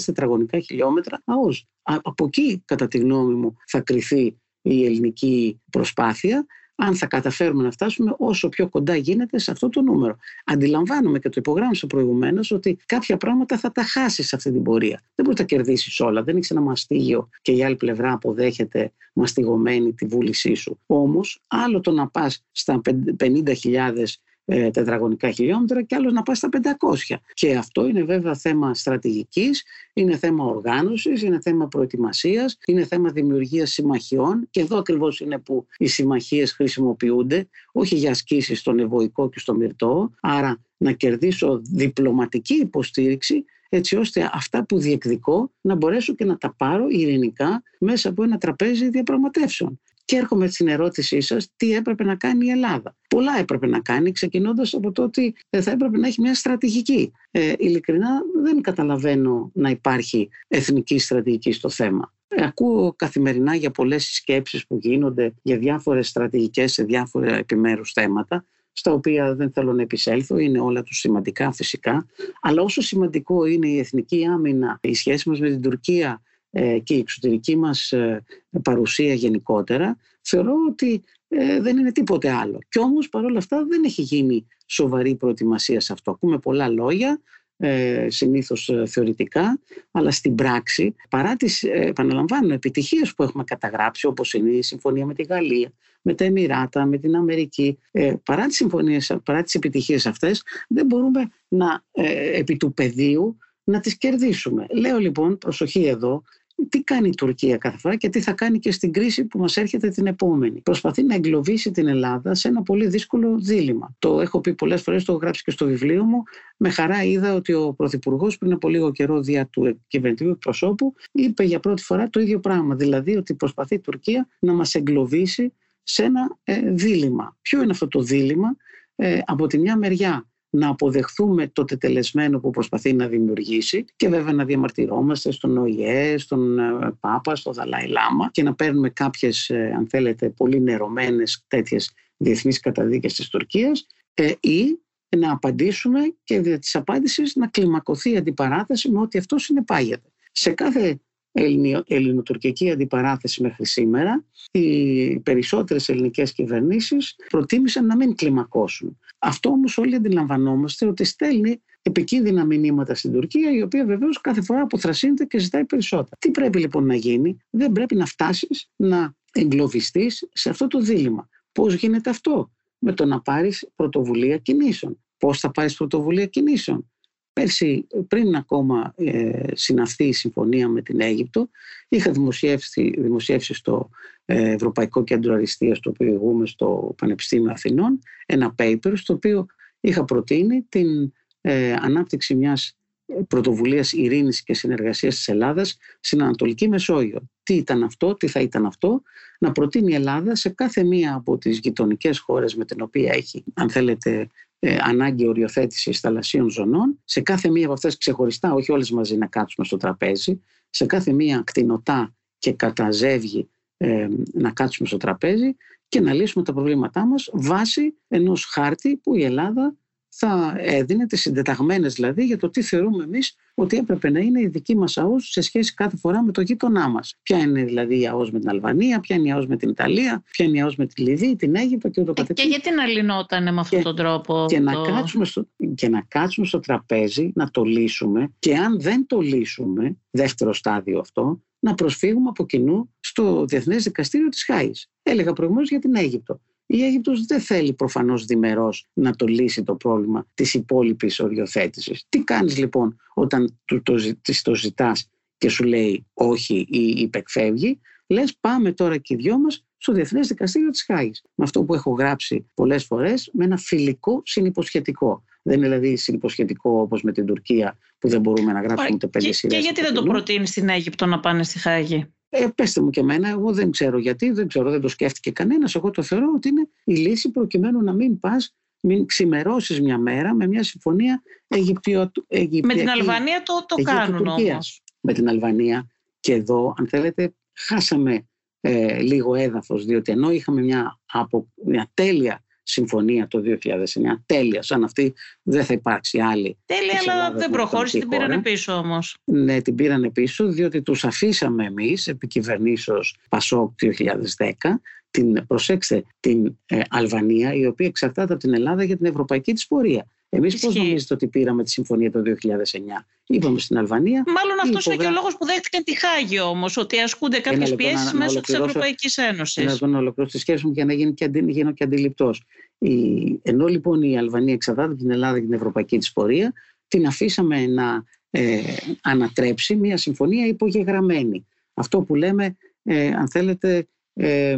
τετραγωνικά χιλιόμετρα ΑΟΣ. Από εκεί, κατά τη γνώμη μου, θα κριθεί η ελληνική προσπάθεια αν θα καταφέρουμε να φτάσουμε όσο πιο κοντά γίνεται σε αυτό το νούμερο. Αντιλαμβάνομαι και το υπογράμμισα προηγουμένως ότι κάποια πράγματα θα τα χάσεις σε αυτή την πορεία. Δεν μπορείς να τα κερδίσεις όλα. Δεν έχεις ένα μαστίγιο και η άλλη πλευρά αποδέχεται μαστιγωμένη τη βούλησή σου. Όμως, άλλο το να πας στα 50.000 ε, τετραγωνικά χιλιόμετρα και άλλος να πάει στα 500. Και αυτό είναι βέβαια θέμα στρατηγικής, είναι θέμα οργάνωσης, είναι θέμα προετοιμασίας, είναι θέμα δημιουργίας συμμαχιών και εδώ ακριβώς είναι που οι συμμαχίες χρησιμοποιούνται, όχι για ασκήσεις στον ευωικό και στο μυρτό, άρα να κερδίσω διπλωματική υποστήριξη έτσι ώστε αυτά που διεκδικώ να μπορέσω και να τα πάρω ειρηνικά μέσα από ένα τραπέζι διαπραγματεύσεων. Και έρχομαι στην ερώτησή σας, τι έπρεπε να κάνει η Ελλάδα. Πολλά έπρεπε να κάνει, ξεκινώντας από το ότι θα έπρεπε να έχει μια στρατηγική. Ε, ειλικρινά δεν καταλαβαίνω να υπάρχει εθνική στρατηγική στο θέμα. Ε, ακούω καθημερινά για πολλές σκέψεις που γίνονται για διάφορες στρατηγικές σε διάφορα επιμέρους θέματα στα οποία δεν θέλω να επισέλθω, είναι όλα τους σημαντικά φυσικά, αλλά όσο σημαντικό είναι η εθνική άμυνα, η σχέση μας με την Τουρκία ε, και η εξωτερική μας ε, παρουσία γενικότερα, θεωρώ ότι ε, δεν είναι τίποτε άλλο. Κι όμως παρόλα αυτά δεν έχει γίνει σοβαρή προετοιμασία σε αυτό. Ακούμε πολλά λόγια, ε, συνήθως θεωρητικά, αλλά στην πράξη, παρά τις, επαναλαμβάνω, επιτυχίες που έχουμε καταγράψει, όπως είναι η συμφωνία με τη Γαλλία, με τα Εμμυράτα, με την Αμερική, παρά τις συμφωνίες, παρά τις επιτυχίες αυτές, δεν μπορούμε να, επί του πεδίου, να τις κερδίσουμε. Λέω λοιπόν, προσοχή εδώ, τι κάνει η Τουρκία κάθε φορά και τι θα κάνει και στην κρίση που μας έρχεται την επόμενη. Προσπαθεί να εγκλωβίσει την Ελλάδα σε ένα πολύ δύσκολο δίλημα. Το έχω πει πολλές φορές, το έχω γράψει και στο βιβλίο μου. Με χαρά είδα ότι ο Πρωθυπουργός πριν από λίγο καιρό δια του κυβερνητικού προσώπου είπε για πρώτη φορά το ίδιο πράγμα. Δηλαδή ότι προσπαθεί η Τουρκία να μας εγκλωβίσει σε ένα ε, δίλημα. Ποιο είναι αυτό το δίλημα; Ε, από τη μια μεριά να αποδεχθούμε το τετελεσμένο που προσπαθεί να δημιουργήσει και βέβαια να διαμαρτυρόμαστε στον ΟΗΕ, στον ε, Πάπα, στον Δαλάη Λάμα και να παίρνουμε κάποιες, ε, αν θέλετε, πολύ νερωμένες τέτοιες διεθνείς καταδίκες της Τουρκίας ε, ή να απαντήσουμε και δια της απάντησης να κλιμακωθεί η αντιπαράθεση με ό,τι αυτός συνεπάγεται. Σε κάθε ελληνοτουρκική αντιπαράθεση μέχρι σήμερα, οι περισσότερες ελληνικές κυβερνήσεις προτίμησαν να μην κλιμακώσουν. Αυτό όμως όλοι αντιλαμβανόμαστε ότι στέλνει επικίνδυνα μηνύματα στην Τουρκία, η οποία βεβαίως κάθε φορά αποθρασύνεται και ζητάει περισσότερα. Τι πρέπει λοιπόν να γίνει, δεν πρέπει να φτάσεις να εγκλωβιστείς σε αυτό το δίλημα. Πώς γίνεται αυτό, με το να πάρεις πρωτοβουλία κινήσεων. Πώς θα πάρεις πρωτοβουλία κινήσεων, Πέρσι, πριν ακόμα ε, συναυθεί η συμφωνία με την Αίγυπτο, είχα δημοσιεύσει, δημοσιεύσει στο ε, Ευρωπαϊκό Κέντρο Αριστείας, το οποίο ηγούμε στο Πανεπιστήμιο Αθηνών, ένα paper στο οποίο είχα προτείνει την ε, ανάπτυξη μιας πρωτοβουλίας ειρήνης και συνεργασίας της Ελλάδας στην Ανατολική Μεσόγειο. Τι ήταν αυτό, τι θα ήταν αυτό, να προτείνει η Ελλάδα σε κάθε μία από τις γειτονικές χώρες με την οποία έχει, αν θέλετε, ε, ανάγκη οριοθέτησης θαλασσίων ζωνών. Σε κάθε μία από αυτές ξεχωριστά, όχι όλες μαζί να κάτσουμε στο τραπέζι, σε κάθε μία κτηνοτά και καταζεύγει ε, να κάτσουμε στο τραπέζι και να λύσουμε τα προβλήματά μας βάσει ενός χάρτη που η Ελλάδα θα έδινε τις συντεταγμένες δηλαδή για το τι θεωρούμε εμείς ότι έπρεπε να είναι η δική μας ΑΟΣ σε σχέση κάθε φορά με το γείτονά μας. Ποια είναι δηλαδή η ΑΟΣ με την Αλβανία, ποια είναι η ΑΟΣ με την Ιταλία, ποια είναι η ΑΟΣ με τη Λιβύη, την Αίγυπτο και ούτω ε, καθεξής. Και γιατί να λυνόταν με αυτόν τον τρόπο. Και, το... να κάτσουμε στο, και να κάτσουμε στο τραπέζι, να το λύσουμε και αν δεν το λύσουμε, δεύτερο στάδιο αυτό, να προσφύγουμε από κοινού στο Διεθνές Δικαστήριο της Χάης. Έλεγα προηγουμένως για την Αίγυπτο. Η Αίγυπτος δεν θέλει προφανώς διμερός να το λύσει το πρόβλημα της υπόλοιπης οριοθέτησης. Τι κάνεις λοιπόν όταν το, το, το ζητάς και σου λέει όχι ή υπεκφεύγει, λες πάμε τώρα και οι δυο μας στο Διεθνές Δικαστήριο της Χάγης. Με αυτό που έχω γράψει πολλές φορές με ένα φιλικό συνυποσχετικό. Δεν είναι δηλαδή συνυποσχετικό όπως με την Τουρκία που δεν μπορούμε να γράψουμε ούτε πέντε και, σειρές. Και γιατί δεν το προτείνεις στην Αίγυπτο να πάνε στη Χάγη; Ε, πέστε μου και εμένα, εγώ δεν ξέρω γιατί, δεν ξέρω, δεν το σκέφτηκε κανένας. Εγώ το θεωρώ ότι είναι η λύση προκειμένου να μην πας, μην ξημερώσεις μια μέρα με μια συμφωνία Αιγυπτιο, Με την Αλβανία το, το κάνουν όμως. Με την Αλβανία και εδώ, αν θέλετε, χάσαμε ε, λίγο έδαφος, διότι ενώ είχαμε μια, από, μια τέλεια συμφωνία το 2009, τέλεια, σαν αυτή δεν θα υπάρξει άλλη. Τέλεια, αλλά δεν προχώρησε, την πήρανε πίσω όμως. Ναι, την πήρανε πίσω, διότι τους αφήσαμε εμείς, επί κυβερνήσεως Πασόκ 2010, την, προσέξτε, την ε, Αλβανία, η οποία εξαρτάται από την Ελλάδα για την ευρωπαϊκή της πορεία. Εμείς πώς νομίζετε ότι πήραμε τη συμφωνία το 2009. Είπαμε στην Αλβανία. Μάλλον αυτό είναι και ο λόγο που δέχτηκαν τη Χάγη όμως, ότι ασκούνται κάποιες πιέσεις μέσω της Ευρωπαϊκής Ένωσης. Να τον ολοκληρώσω τη σχέση μου για να γίνει και, αντι, γίνω και αντιληπτός. Ενώ λοιπόν η Αλβανία εξαρτάται από την Ελλάδα και την ευρωπαϊκή της πορεία, την αφήσαμε να ε, ανατρέψει μια συμφωνία υπογεγραμμένη. Αυτό που λέμε, ε, αν θέλετε, ε,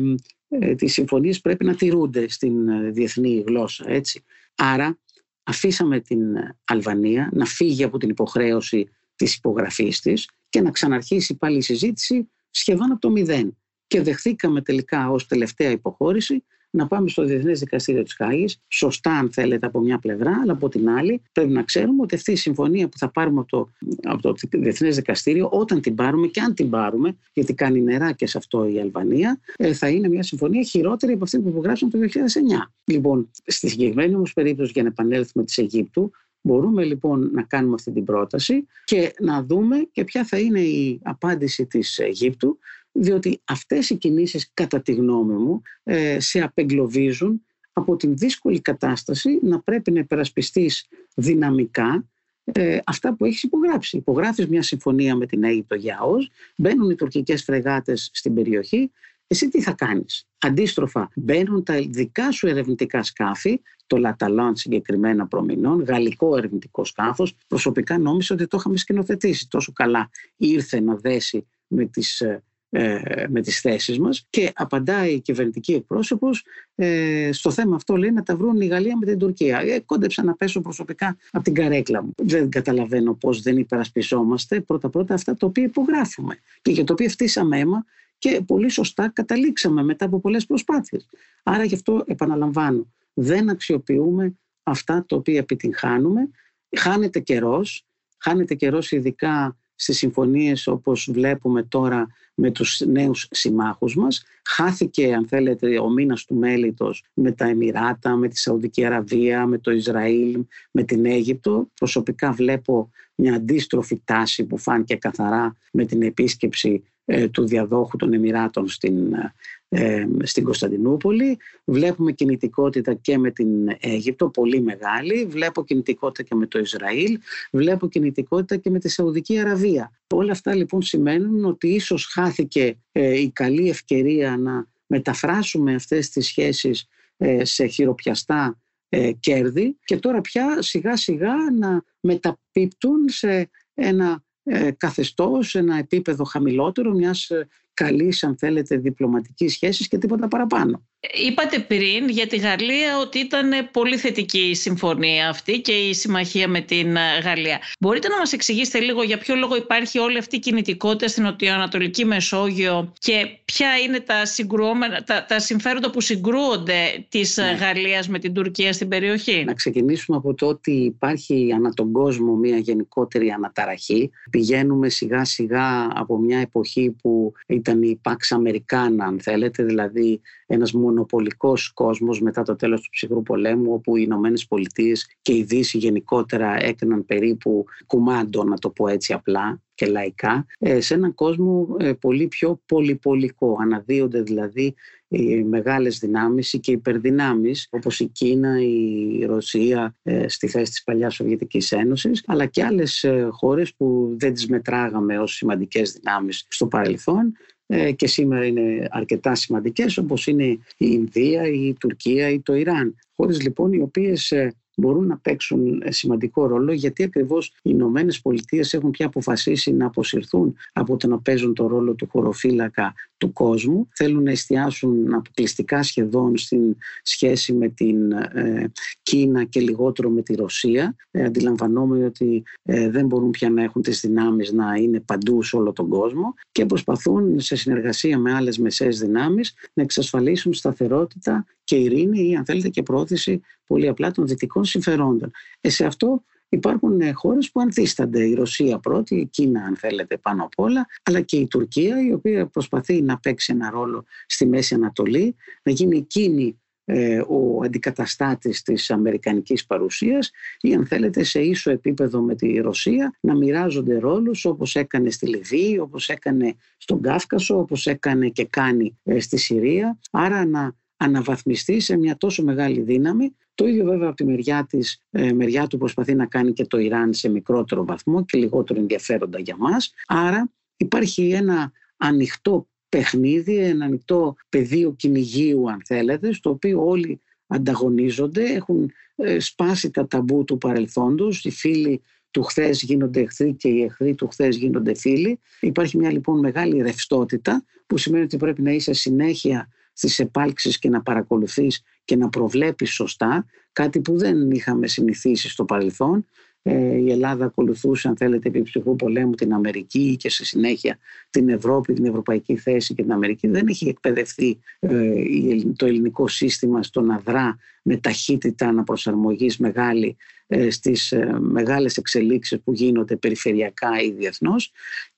ε, τις συμφωνίες πρέπει να τηρούνται στην ε, διεθνή γλώσσα. Έτσι. Άρα αφήσαμε την Αλβανία να φύγει από την υποχρέωση της υπογραφής της και να ξαναρχίσει πάλι η συζήτηση σχεδόν από το μηδέν. Και δεχθήκαμε τελικά ως τελευταία υποχώρηση να πάμε στο Διεθνές Δικαστήριο της Χάγης. Σωστά, αν θέλετε, από μια πλευρά, αλλά από την άλλη πρέπει να ξέρουμε ότι αυτή η συμφωνία που θα πάρουμε από το, από το Διεθνές Δικαστήριο, όταν την πάρουμε και αν την πάρουμε, γιατί κάνει νερά και σε αυτό η Αλβανία, ε, θα είναι μια συμφωνία χειρότερη από αυτή που υπογράψαμε το 2009. Λοιπόν, στη συγκεκριμένη όμως περίπτωση, για να επανέλθουμε της Αιγύπτου, Μπορούμε λοιπόν να κάνουμε αυτή την πρόταση και να δούμε και ποια θα είναι η απάντηση της Αιγύπτου διότι αυτές οι κινήσεις κατά τη γνώμη μου ε, σε απεγκλωβίζουν από την δύσκολη κατάσταση να πρέπει να υπερασπιστείς δυναμικά ε, αυτά που έχεις υπογράψει. Υπογράφεις μια συμφωνία με την Αίγυπτο για ΟΣ, μπαίνουν οι τουρκικές φρεγάτες στην περιοχή, εσύ τι θα κάνεις; Αντίστροφα, μπαίνουν τα δικά σου ερευνητικά σκάφη, το Λαταλάν συγκεκριμένα προμηνών, γαλλικό ερευνητικό σκάφος. Προσωπικά νόμιζα ότι το είχαμε σκηνοθετήσει. Τόσο καλά ήρθε να δέσει με τις ε, ε, με τις θέσεις μας και απαντάει η κυβερνητική εκπρόσωπος ε, στο θέμα αυτό λέει να τα βρουν η Γαλλία με την Τουρκία. Ε, κόντεψα να πέσω προσωπικά από την καρέκλα μου. Δεν καταλαβαίνω πώς δεν υπερασπιζόμαστε πρώτα-πρώτα αυτά τα οποία υπογράφουμε και για το οποίο φτύσαμε αίμα και πολύ σωστά καταλήξαμε μετά από πολλές προσπάθειες. Άρα γι' αυτό επαναλαμβάνω, δεν αξιοποιούμε αυτά τα οποία επιτυγχάνουμε. Χάνεται καιρός, χάνεται καιρός ειδικά στις συμφωνίες όπως βλέπουμε τώρα με τους νέους συμμάχους μας. Χάθηκε, αν θέλετε, ο μήνας του μέλητος με τα Εμμυράτα, με τη Σαουδική Αραβία, με το Ισραήλ, με την Αίγυπτο. Προσωπικά βλέπω μια αντίστροφη τάση που φάνηκε καθαρά με την επίσκεψη ε, του διαδόχου των Εμμυράτων στην, ε, στην Κωνσταντινούπολη. Βλέπουμε κινητικότητα και με την Αίγυπτο, πολύ μεγάλη. Βλέπω κινητικότητα και με το Ισραήλ. Βλέπω κινητικότητα και με τη Σαουδική Αραβία. Όλα αυτά λοιπόν σημαίνουν ότι ίσως χάθηκε ε, η καλή ευκαιρία να μεταφράσουμε αυτές τις σχέσεις σε χειροπιαστά κέρδη και τώρα πια σιγά σιγά να μεταπίπτουν σε ένα ε, καθεστώς, ένα επίπεδο χαμηλότερο μιας ε, καλής αν θέλετε διπλωματικής σχέσης και τίποτα παραπάνω. Είπατε πριν για τη Γαλλία ότι ήταν πολύ θετική η συμφωνία αυτή και η συμμαχία με την ε, Γαλλία. Μπορείτε να μας εξηγήσετε λίγο για ποιο λόγο υπάρχει όλη αυτή η κινητικότητα στην Νοτιοανατολική Μεσόγειο και ποια είναι τα, τα, τα συμφέροντα που συγκρούονται της ε, ναι. Γαλλίας με την Τουρκία στην περιοχή; Να ξεκινήσουμε από το ότι υπάρχει ανά τον κόσμο μια γενικότερη αναταραχή. Πηγαίνουμε σιγά σιγά από μια εποχή που ήταν η Pax Americana αν θέλετε, δηλαδή ένας μονοπολικός κόσμος μετά το τέλος του ψυχρού πολέμου όπου οι Ηνωμένες Πολιτείες και η Δύση γενικότερα έκαναν περίπου κουμάντο να το πω έτσι απλά και λαϊκά ε, σε έναν κόσμο ε, πολύ πιο πολυπολικό. Αναδύονται δηλαδή οι μεγάλες δυνάμεις και υπερδυνάμεις όπως η Κίνα, η Ρωσία ε, στη θέση της παλιάς Σοβιετικής Ένωσης αλλά και άλλες χώρες που δεν τις μετράγαμε ως σημαντικές δυνάμεις στο παρελθόν ε, και σήμερα είναι αρκετά σημαντικές όπως είναι η Ινδία, η Τουρκία ή το Ιράν. Χώρες λοιπόν οι οποίες ε, μπορούν να παίξουν ε, σημαντικό ρόλο γιατί ακριβώς οι Ηνωμένες Πολιτείες έχουν πια αποφασίσει να αποσυρθούν από το να παίζουν το ρόλο του χωροφύλακα του κόσμου. Θέλουν να εστιάσουν αποκλειστικά σχεδόν στην σχέση με την ε, Κίνα και λιγότερο με τη Ρωσία ε, αντιλαμβανόμενοι ότι ε, δεν μπορούν πια να έχουν τις δυνάμεις να είναι παντού σε όλο τον κόσμο και προσπαθούν σε συνεργασία με άλλες μεσαίες δυνάμεις να εξασφαλίσουν σταθερότητα και ειρήνη ή αν θέλετε και πρόθεση πολύ απλά των δυτικών συμφερόντων. Ε, σε αυτό υπάρχουν ε, χώρες που ανθίστανται. Η Ρωσία πρώτη, η Κίνα αν θέλετε πάνω απ' όλα, αλλά και η Τουρκία η οποία προσπαθεί να παίξει ένα ρόλο στη Μέση Ανατολή, να γίνει εκείνη ε, ο αντικαταστάτης της αμερικανικής παρουσίας ή αν θέλετε σε ίσο επίπεδο με τη Ρωσία να μοιράζονται ρόλους όπως έκανε στη Λιβύη, όπως έκανε στον Κάφκασο, όπως έκανε και κάνει ε, στη Συρία. Άρα να αναβαθμιστεί σε μια τόσο μεγάλη δύναμη. Το ίδιο βέβαια από τη μεριά, της, ε, μεριά του προσπαθεί να κάνει και το Ιράν σε μικρότερο βαθμό και λιγότερο ενδιαφέροντα για μας. Άρα υπάρχει ένα ανοιχτό παιχνίδι, ένα ανοιχτό πεδίο κυνηγίου αν θέλετε, στο οποίο όλοι ανταγωνίζονται, έχουν ε, σπάσει τα ταμπού του παρελθόντος, οι φίλοι του χθες γίνονται εχθροί και οι εχθροί του χθες γίνονται φίλοι. Υπάρχει μια λοιπόν μεγάλη ρευστότητα που σημαίνει ότι πρέπει να είσαι συνέχεια στις επάλξεις και να παρακολουθείς και να προβλέπεις σωστά, κάτι που δεν είχαμε συνηθίσει στο παρελθόν. Ε, η Ελλάδα ακολουθούσε, αν θέλετε, επί ψυχού πολέμου την Αμερική και στη συνέχεια την Ευρώπη, την ευρωπαϊκή θέση και την Αμερική. Δεν έχει εκπαιδευτεί ε, το ελληνικό σύστημα στο να δρά με ταχύτητα αναπροσαρμογής μεγάλη ε, στις ε, μεγάλες εξελίξεις που γίνονται περιφερειακά ή διεθνώς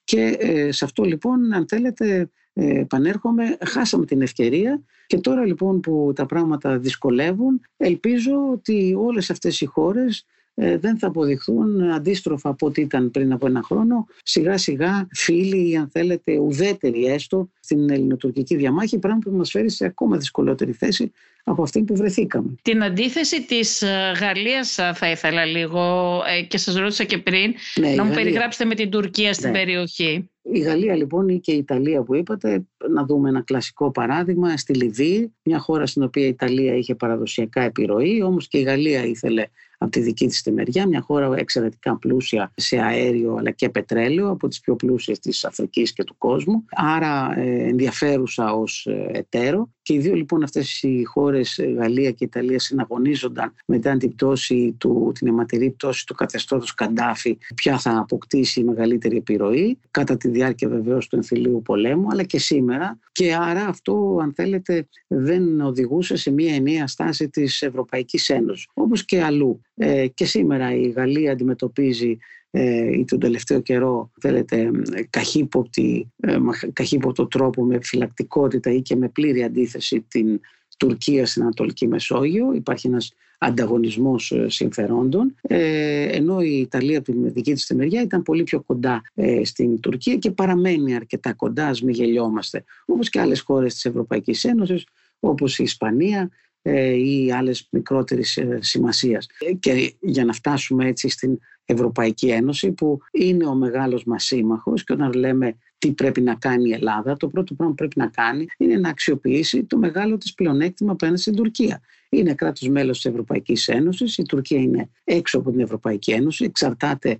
και ε, σε αυτό λοιπόν αν θέλετε ε, επανέρχομαι, χάσαμε την ευκαιρία και τώρα λοιπόν που τα πράγματα δυσκολεύουν ελπίζω ότι όλες αυτές οι χώρες ε, δεν θα αποδειχθούν αντίστροφα από ό,τι ήταν πριν από ένα χρόνο. Σιγά σιγά φίλοι ή αν θέλετε ουδέτεροι έστω στην ελληνοτουρκική διαμάχη, πράγμα που μας φέρει σε ακόμα δυσκολότερη θέση από αυτή που βρεθήκαμε. Την αντίθεση της ε, Γαλλίας θα ήθελα λίγο και σας ρώτησα και πριν ναι, να μου περιγράψετε με την Τουρκία στην ναι. περιοχή. Η Γαλλία λοιπόν ή και η Ιταλία που είπατε, να δούμε ένα κλασικό παράδειγμα στη Λιβύη, μια χώρα στην οποία η Ιταλία είχε παραδοσιακά επιρροή, όμως και η Γαλλία ήθελε από τη δική της τη μεριά, μια χώρα εξαιρετικά πλούσια σε αέριο αλλά και πετρέλαιο, από τις πιο πλούσιες της Αφρικής και του κόσμου, άρα ε, ενδιαφέρουσα ως ε, εταίρο. Και οι δύο λοιπόν αυτές οι χώρες, Γαλλία και Ιταλία, συναγωνίζονταν μετά την, πτώση του, την αιματηρή πτώση του καθεστώτος Καντάφη, ποια θα αποκτήσει μεγαλύτερη επιρροή, κατά τη διάρκεια βεβαίως του εμφυλίου πολέμου, αλλά και σήμερα. Και άρα αυτό, αν θέλετε, δεν οδηγούσε σε μια ενιαία στάση της Ευρωπαϊκής Ένωσης, όπως και αλλού. Ε, και σήμερα η Γαλλία αντιμετωπίζει ε, ή τον τελευταίο καιρό θέλετε καχύποπτη, ε, καχύποπτο τρόπο με φυλακτικότητα ή και με πλήρη αντίθεση την Τουρκία στην Ανατολική Μεσόγειο. Υπάρχει ένας ανταγωνισμός ε, συμφερόντων ε, ενώ η Ιταλία από τη δική της μεριά ήταν πολύ πιο κοντά ε, στην Τουρκία και παραμένει αρκετά κοντά, ας μην γελιόμαστε όπως και άλλες χώρες της Ευρωπαϊκής Ένωσης όπως η Ισπανία ή άλλες μικρότερης σημασίας. Και για να φτάσουμε έτσι στην Ευρωπαϊκή Ένωση που είναι ο μεγάλος μας σύμμαχος και όταν λέμε τι πρέπει να κάνει η Ελλάδα, το πρώτο πράγμα που πρέπει να κάνει είναι να αξιοποιήσει το μεγάλο της πλεονέκτημα απέναντι στην Τουρκία. Είναι κράτος μέλος της Ευρωπαϊκής Ένωσης, η Τουρκία είναι έξω από την Ευρωπαϊκή Ένωση, εξαρτάται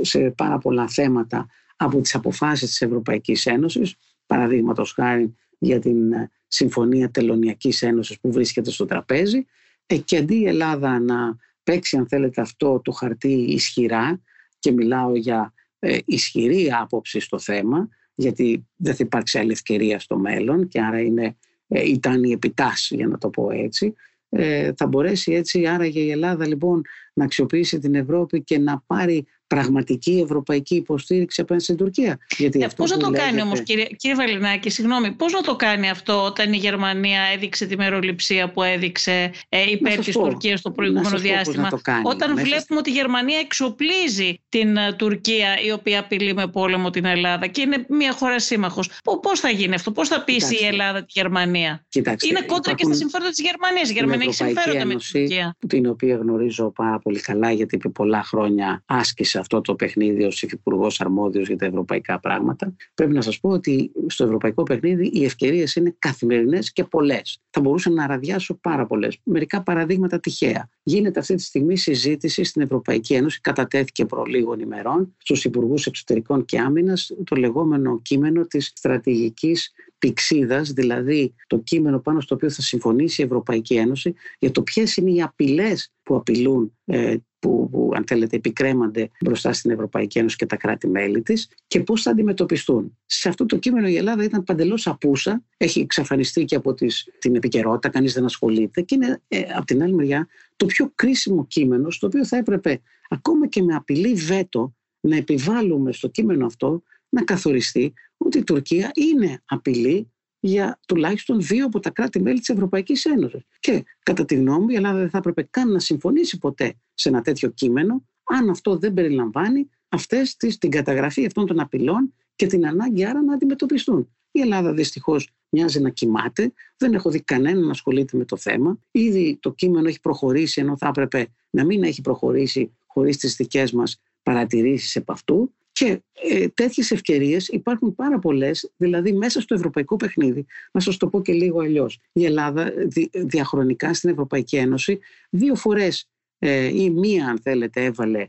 σε πάρα πολλά θέματα από τις αποφάσεις της Ευρωπαϊκής Ένωσης παραδείγματος χάρη για την ε, Συμφωνία Τελωνιακής Ένωσης που βρίσκεται στο τραπέζι. Ε, και αντί η Ελλάδα να παίξει αν θέλετε αυτό το χαρτί ισχυρά και μιλάω για ε, ισχυρή άποψη στο θέμα γιατί δεν θα υπάρξει άλλη ευκαιρία στο μέλλον και άρα είναι, ε, ήταν η επιτάση για να το πω έτσι ε, θα μπορέσει έτσι άραγε η Ελλάδα λοιπόν να αξιοποιήσει την Ευρώπη και να πάρει πραγματική ευρωπαϊκή υποστήριξη απέναντι στην Τουρκία. Γιατί ε, Πώς να το κάνει όμως, κύριε, κύριε Βαλινάκη, συγγνώμη, πώς να το κάνει αυτό όταν η Γερμανία έδειξε τη μεροληψία που έδειξε ε, υπέρ της Τουρκίας στο προηγούμενο διάστημα. όταν βλέπουμε ότι η Γερμανία εξοπλίζει την uh, Τουρκία, η οποία απειλεί με πόλεμο την Ελλάδα και είναι μια χώρα σύμμαχος. Πώς θα γίνει αυτό, πώς θα πείσει η Ελλάδα τη Γερμανία; Κοιτάξτε, είναι κόντρα και στα συμφέροντα της Γερμανίας. Η Γερμανία έχει συμφέροντα με την Τουρκία. Την οποία γνωρίζω πάρα πολύ καλά, γιατί επί πολλά χρόνια άσκησε αυτό το παιχνίδι ως υφυπουργός αρμόδιος για τα ευρωπαϊκά πράγματα. Πρέπει να σας πω ότι στο ευρωπαϊκό παιχνίδι οι ευκαιρίες είναι καθημερινές και πολλές. Θα μπορούσα να ραδιάσω πάρα πολλές. Μερικά παραδείγματα τυχαία. Γίνεται αυτή τη στιγμή συζήτηση στην Ευρωπαϊκή Ένωση, κατατέθηκε προ λίγων ημερών στους υπουργούς εξωτερικών και άμυνας το λεγόμενο κείμενο της στρατηγικής πηξίδας, δηλαδή το κείμενο πάνω στο οποίο θα συμφωνήσει η Ευρωπαϊκή Ένωση για το ποιες είναι οι απειλές που απειλούν ε, που, που αν θέλετε επικρέμανται μπροστά στην Ευρωπαϊκή Ένωση και τα κράτη-μέλη της και πώς θα αντιμετωπιστούν. Σε αυτό το κείμενο η Ελλάδα ήταν παντελώς απούσα, έχει εξαφανιστεί και από τις, την επικαιρότητα, κανείς δεν ασχολείται και είναι ε, από την άλλη μεριά το πιο κρίσιμο κείμενο στο οποίο θα έπρεπε ακόμα και με απειλή βέτο να επιβάλλουμε στο κείμενο αυτό να καθοριστεί ότι η Τουρκία είναι απειλή για τουλάχιστον δύο από τα κράτη-μέλη της Ευρωπαϊκής Ένωσης. Και κατά τη γνώμη μου η Ελλάδα δεν θα έπρεπε καν να συμφωνήσει ποτέ σε ένα τέτοιο κείμενο αν αυτό δεν περιλαμβάνει αυτές τις, την καταγραφή αυτών των απειλών και την ανάγκη άρα να αντιμετωπιστούν. Η Ελλάδα δυστυχώς μοιάζει να κοιμάται. Δεν έχω δει κανέναν να ασχολείται με το θέμα. Ήδη το κείμενο έχει προχωρήσει, ενώ θα έπρεπε να μην έχει προχωρήσει χωρίς τις δικές μας παρατηρήσεις επ' αυτού. Και ε, τέτοιες ευκαιρίες υπάρχουν πάρα πολλές, δηλαδή μέσα στο ευρωπαϊκό παιχνίδι. Να σας το πω και λίγο αλλιώς. Η Ελλάδα διαχρονικά στην Ευρωπαϊκή Ένωση δύο φορές ε, ή μία, αν θέλετε, έβαλε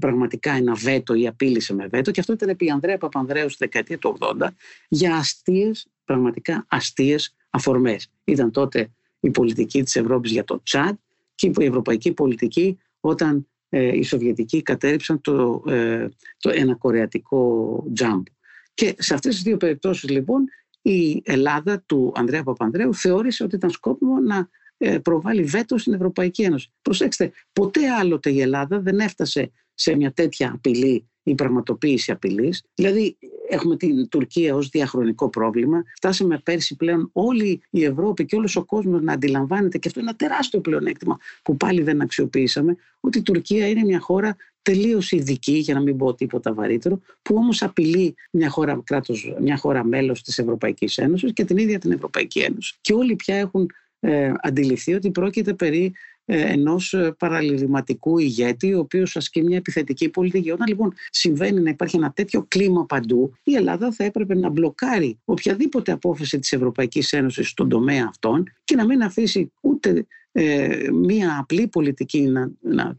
πραγματικά ένα βέτο ή απείλησε με βέτο. Και αυτό ήταν επί Ανδρέα Παπανδρέου στη δεκαετία του 80 για αστείες, πραγματικά αστείες αφορμές. Ήταν τότε η πολιτική της Ευρώπης για το Τσάντ και η ευρωπαϊκή πολιτική όταν ε, οι Σοβιετικοί κατέριψαν το, ε, το ένα κορεατικό τζάμπ. Και σε αυτές τις δύο περιπτώσεις λοιπόν η Ελλάδα του Ανδρέα Παπανδρέου θεώρησε ότι ήταν σκόπιμο να ε, προβάλλει βέτο στην Ευρωπαϊκή Ένωση. Προσέξτε, ποτέ άλλοτε η Ελλάδα δεν έφτασε σε μια τέτοια απειλή η πραγματοποίηση απειλής. Δηλαδή, έχουμε την Τουρκία ως διαχρονικό πρόβλημα. Φτάσαμε πέρσι πλέον όλη η Ευρώπη και όλος ο κόσμος να αντιλαμβάνεται, και αυτό είναι ένα τεράστιο πλεονέκτημα που πάλι δεν αξιοποιήσαμε, ότι η Τουρκία είναι μια χώρα τελείως ειδική, για να μην πω τίποτα βαρύτερο, που όμως απειλεί μια χώρα, κράτος, μια χώρα μέλος της Ευρωπαϊκής Ένωσης και την ίδια την Ευρωπαϊκή Ένωση. Και όλοι πια έχουν ε, αντιληφθεί ότι πρόκειται περί ε, ενός ε, παραλληληματικού ηγέτη ο οποίος ασκεί μια επιθετική πολιτική. Όταν λοιπόν συμβαίνει να υπάρχει ένα τέτοιο κλίμα παντού η Ελλάδα θα έπρεπε να μπλοκάρει οποιαδήποτε απόφαση της Ευρωπαϊκής Ένωσης στον τομέα αυτών και να μην αφήσει ούτε ε, μία απλή πολιτική να, να,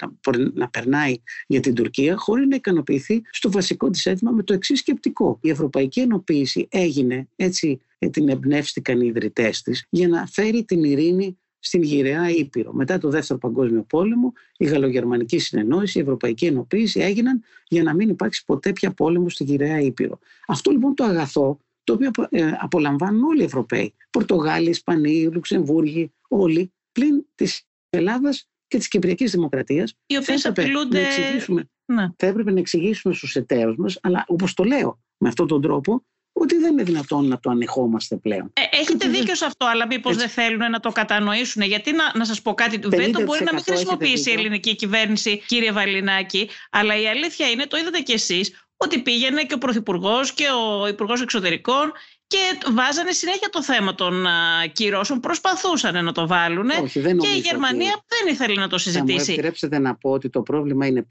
να, περνάει για την Τουρκία χωρίς να ικανοποιηθεί στο βασικό της αίτημα με το εξής σκεπτικό. Η Ευρωπαϊκή Ενοποίηση έγινε, έτσι την εμπνεύστηκαν οι ιδρυτές της, για να φέρει την ειρήνη στην γυραιά Ήπειρο. Μετά το Δεύτερο Παγκόσμιο Πόλεμο, η Γαλλογερμανική Συνεννόηση, η Ευρωπαϊκή Ενοποίηση έγιναν για να μην υπάρξει ποτέ πια πόλεμο στη γυραιά Ήπειρο. Αυτό λοιπόν το αγαθό, το οποίο ε, απολαμβάνουν όλοι οι Ευρωπαίοι, Πορτογάλοι, Ισπανοί, Λουξεμβούργοι, όλοι, πλην της Ελλάδας και της Κυπριακής Δημοκρατίας. Οι οποίες απειλούνται. Ναι. Θα έπρεπε να εξηγήσουμε στους εταίρους μας, αλλά όπως το λέω με αυτόν τον τρόπο, ότι δεν είναι δυνατόν να το ανεχόμαστε πλέον. Ε, έχετε δίκιο σε αυτό, αλλά μήπως δεν θέλουν να το κατανοήσουν. Γιατί να, να σας πω κάτι, του βέτο μπορεί να μην χρησιμοποιήσει η ελληνική κυβέρνηση, κύριε Βαλινάκη, αλλά η αλήθεια είναι, το είδατε κι εσείς, ότι πήγαινε και ο Πρωθυπουργός και ο Υπουργός Εξωτερικών και βάζανε συνέχεια το θέμα των κυρώσεων, προσπαθούσαν να το βάλουν Όχι, δεν και η Γερμανία ότι... δεν ήθελε να το συζητήσει. Θα μου επιτρέψετε να πω ότι το πρόβλημα είναι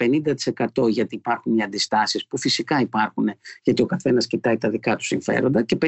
50% γιατί υπάρχουν οι αντιστάσεις που φυσικά υπάρχουν γιατί ο καθένας κοιτάει τα δικά του συμφέροντα και 50%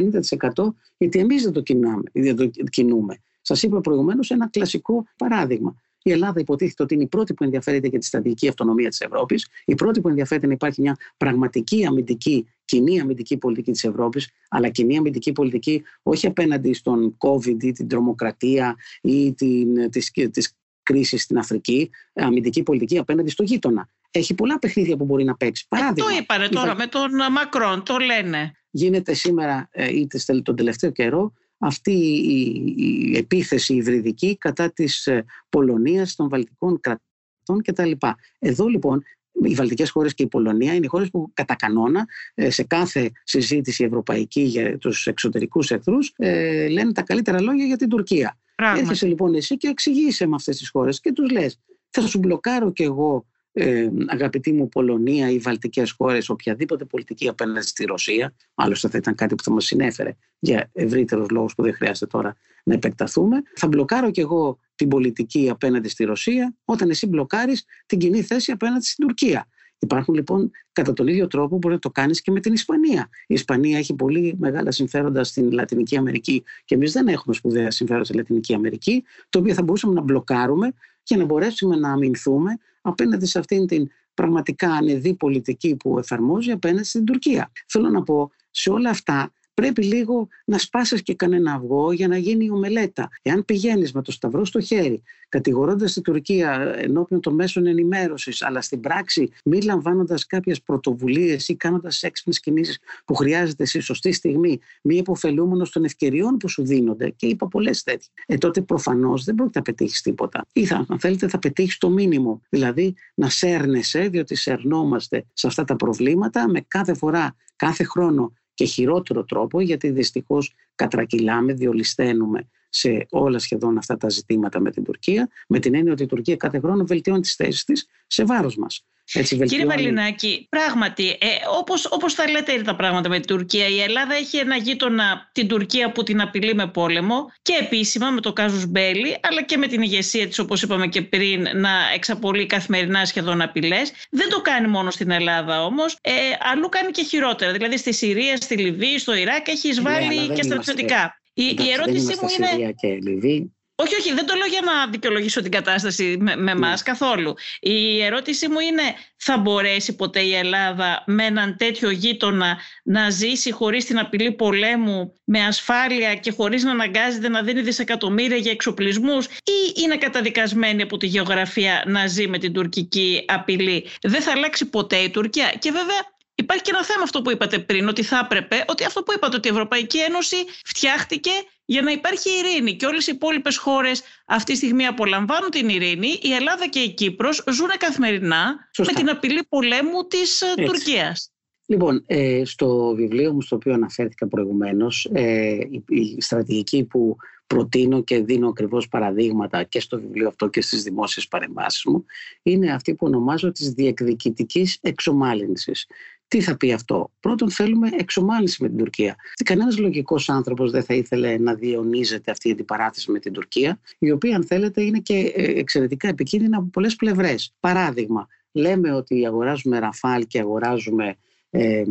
γιατί εμείς δεν το, κινάμε, δεν το κινούμε. Σας είπα προηγουμένως ένα κλασικό παράδειγμα. Η Ελλάδα υποτίθεται ότι είναι η πρώτη που ενδιαφέρεται για τη στρατηγική αυτονομία της Ευρώπης, η πρώτη που ενδιαφέρεται να υπάρχει μια πραγματική αμυντική, κοινή αμυντική πολιτική της Ευρώπης, αλλά κοινή αμυντική πολιτική όχι απέναντι στον COVID ή την τρομοκρατία ή την, τις, τις κρίση στην Αφρική, αμυντική πολιτική απέναντι στο γείτονα. Έχει πολλά παιχνίδια που μπορεί να παίξει. Παράδειγμα, ε, το είπανε τώρα με τον Μακρόν, το λένε. Γίνεται σήμερα ή τον τελευταίο καιρό αυτή η, επίθεση υβριδική κατά της ε, Πολωνίας, των Βαλτικών κρατών κτλ. Εδώ λοιπόν οι Βαλτικές χώρες και η Πολωνία είναι οι χώρες που κατά κανόνα ε, σε κάθε συζήτηση ευρωπαϊκή για τους εξωτερικούς εχθρούς ε, λένε τα καλύτερα λόγια για την Τουρκία. Έρχεσαι λοιπόν εσύ και εξηγείσαι με αυτές τις χώρες και τους λες θα σου μπλοκάρω κι εγώ ε, αγαπητή μου Πολωνία ή Βαλτικές χώρες οποιαδήποτε πολιτική απέναντι στη Ρωσία άλλωστε θα ήταν κάτι που θα μας συνέφερε για ευρύτερους λόγους που δεν χρειάζεται τώρα να επεκταθούμε θα μπλοκάρω κι εγώ την πολιτική απέναντι στη Ρωσία όταν εσύ μπλοκάρεις την κοινή θέση απέναντι στην Τουρκία Υπάρχουν λοιπόν κατά τον ίδιο τρόπο μπορεί να το κάνεις και με την Ισπανία. Η Ισπανία έχει πολύ μεγάλα συμφέροντα στην Λατινική Αμερική και εμείς δεν έχουμε σπουδαία συμφέροντα στη Λατινική Αμερική, το οποίο θα μπορούσαμε να μπλοκάρουμε για να μπορέσουμε να αμυνθούμε απέναντι σε αυτήν την πραγματικά ανεδή πολιτική που εφαρμόζει απέναντι στην Τουρκία. Θέλω να πω, σε όλα αυτά πρέπει λίγο να σπάσεις και κανένα αυγό για να γίνει η ομελέτα. Εάν πηγαίνεις με το σταυρό στο χέρι, κατηγορώντας την Τουρκία ενώπιον των μέσων ενημέρωσης, αλλά στην πράξη μη λαμβάνοντας κάποιες πρωτοβουλίες ή κάνοντας έξυπνες κινήσεις που χρειάζεται σε σωστή στιγμή, μη υποφελούμενος των ευκαιριών που σου δίνονται, και είπα πολλές τέτοιες, ε, τότε προφανώς δεν πρόκειται να πετύχεις τίποτα. Ή θα, αν θέλετε, θα πετύχεις το μήνυμο. Δηλαδή να σέρνεσαι, διότι σερνόμαστε σε αυτά τα προβλήματα με κάθε φορά, κάθε χρόνο και χειρότερο τρόπο γιατί δυστυχώς κατρακυλάμε, διολυσταίνουμε σε όλα σχεδόν αυτά τα ζητήματα με την Τουρκία με την έννοια ότι η Τουρκία κάθε χρόνο βελτιώνει τις θέσεις της σε βάρος μας. Έτσι Κύριε Βαλινάκη, πράγματι, ε, όπως, όπως τα λέτε τα πράγματα με την Τουρκία, η Ελλάδα έχει ένα γείτονα, την Τουρκία που την απειλεί με πόλεμο και επίσημα με το Κάζους Μπέλη, αλλά και με την ηγεσία της, όπως είπαμε και πριν, να εξαπολύει καθημερινά σχεδόν απειλές. Δεν το κάνει μόνο στην Ελλάδα όμως, ε, αλλού κάνει και χειρότερα. Δηλαδή στη Συρία, στη Λιβύη, στο Ιράκ έχει εισβάλει ναι, και στρατιωτικά. Η, η ερώτησή μου είναι... Συρία και Λιβύη. Όχι, όχι, δεν το λέω για να δικαιολογήσω την κατάσταση με, με εμάς ναι. καθόλου. Η ερώτησή μου είναι, θα μπορέσει ποτέ η Ελλάδα με έναν τέτοιο γείτονα να ζήσει χωρίς την απειλή πολέμου, με ασφάλεια και χωρίς να αναγκάζεται να δίνει δισεκατομμύρια για εξοπλισμούς ή είναι καταδικασμένη από τη γεωγραφία να ζει με την τουρκική απειλή; Δεν θα αλλάξει ποτέ η Τουρκία. Και βέβαια Υπάρχει και ένα θέμα αυτό που είπατε πριν, ότι θα έπρεπε, ότι αυτό που είπατε, ότι η Ευρωπαϊκή Ένωση φτιάχτηκε για να υπάρχει ειρήνη και όλες οι υπόλοιπες χώρες αυτή τη στιγμή απολαμβάνουν την ειρήνη. Η Ελλάδα και η Κύπρος ζουν καθημερινά με την απειλή πολέμου της ε, Έτσι. Τουρκίας. Λοιπόν, ε, στο βιβλίο μου στο οποίο αναφέρθηκα προηγουμένως, ε, η στρατηγική που προτείνω και δίνω ακριβώς παραδείγματα και στο βιβλίο αυτό και στις δημόσιες παρεμβάσεις μου, είναι αυτή που ονομάζω της διεκδικητικής εξομάλυνσης. Τι θα πει αυτό; Πρώτον, θέλουμε εξομάλυνση με την Τουρκία. Κανένας λογικός άνθρωπος δεν θα ήθελε να διαιωνίζεται αυτή η αντιπαράθεση με την Τουρκία, η οποία, αν θέλετε, είναι και ε, εξαιρετικά επικίνδυνα από πολλές πλευρές. Παράδειγμα, λέμε ότι αγοράζουμε ραφάλ και αγοράζουμε ε,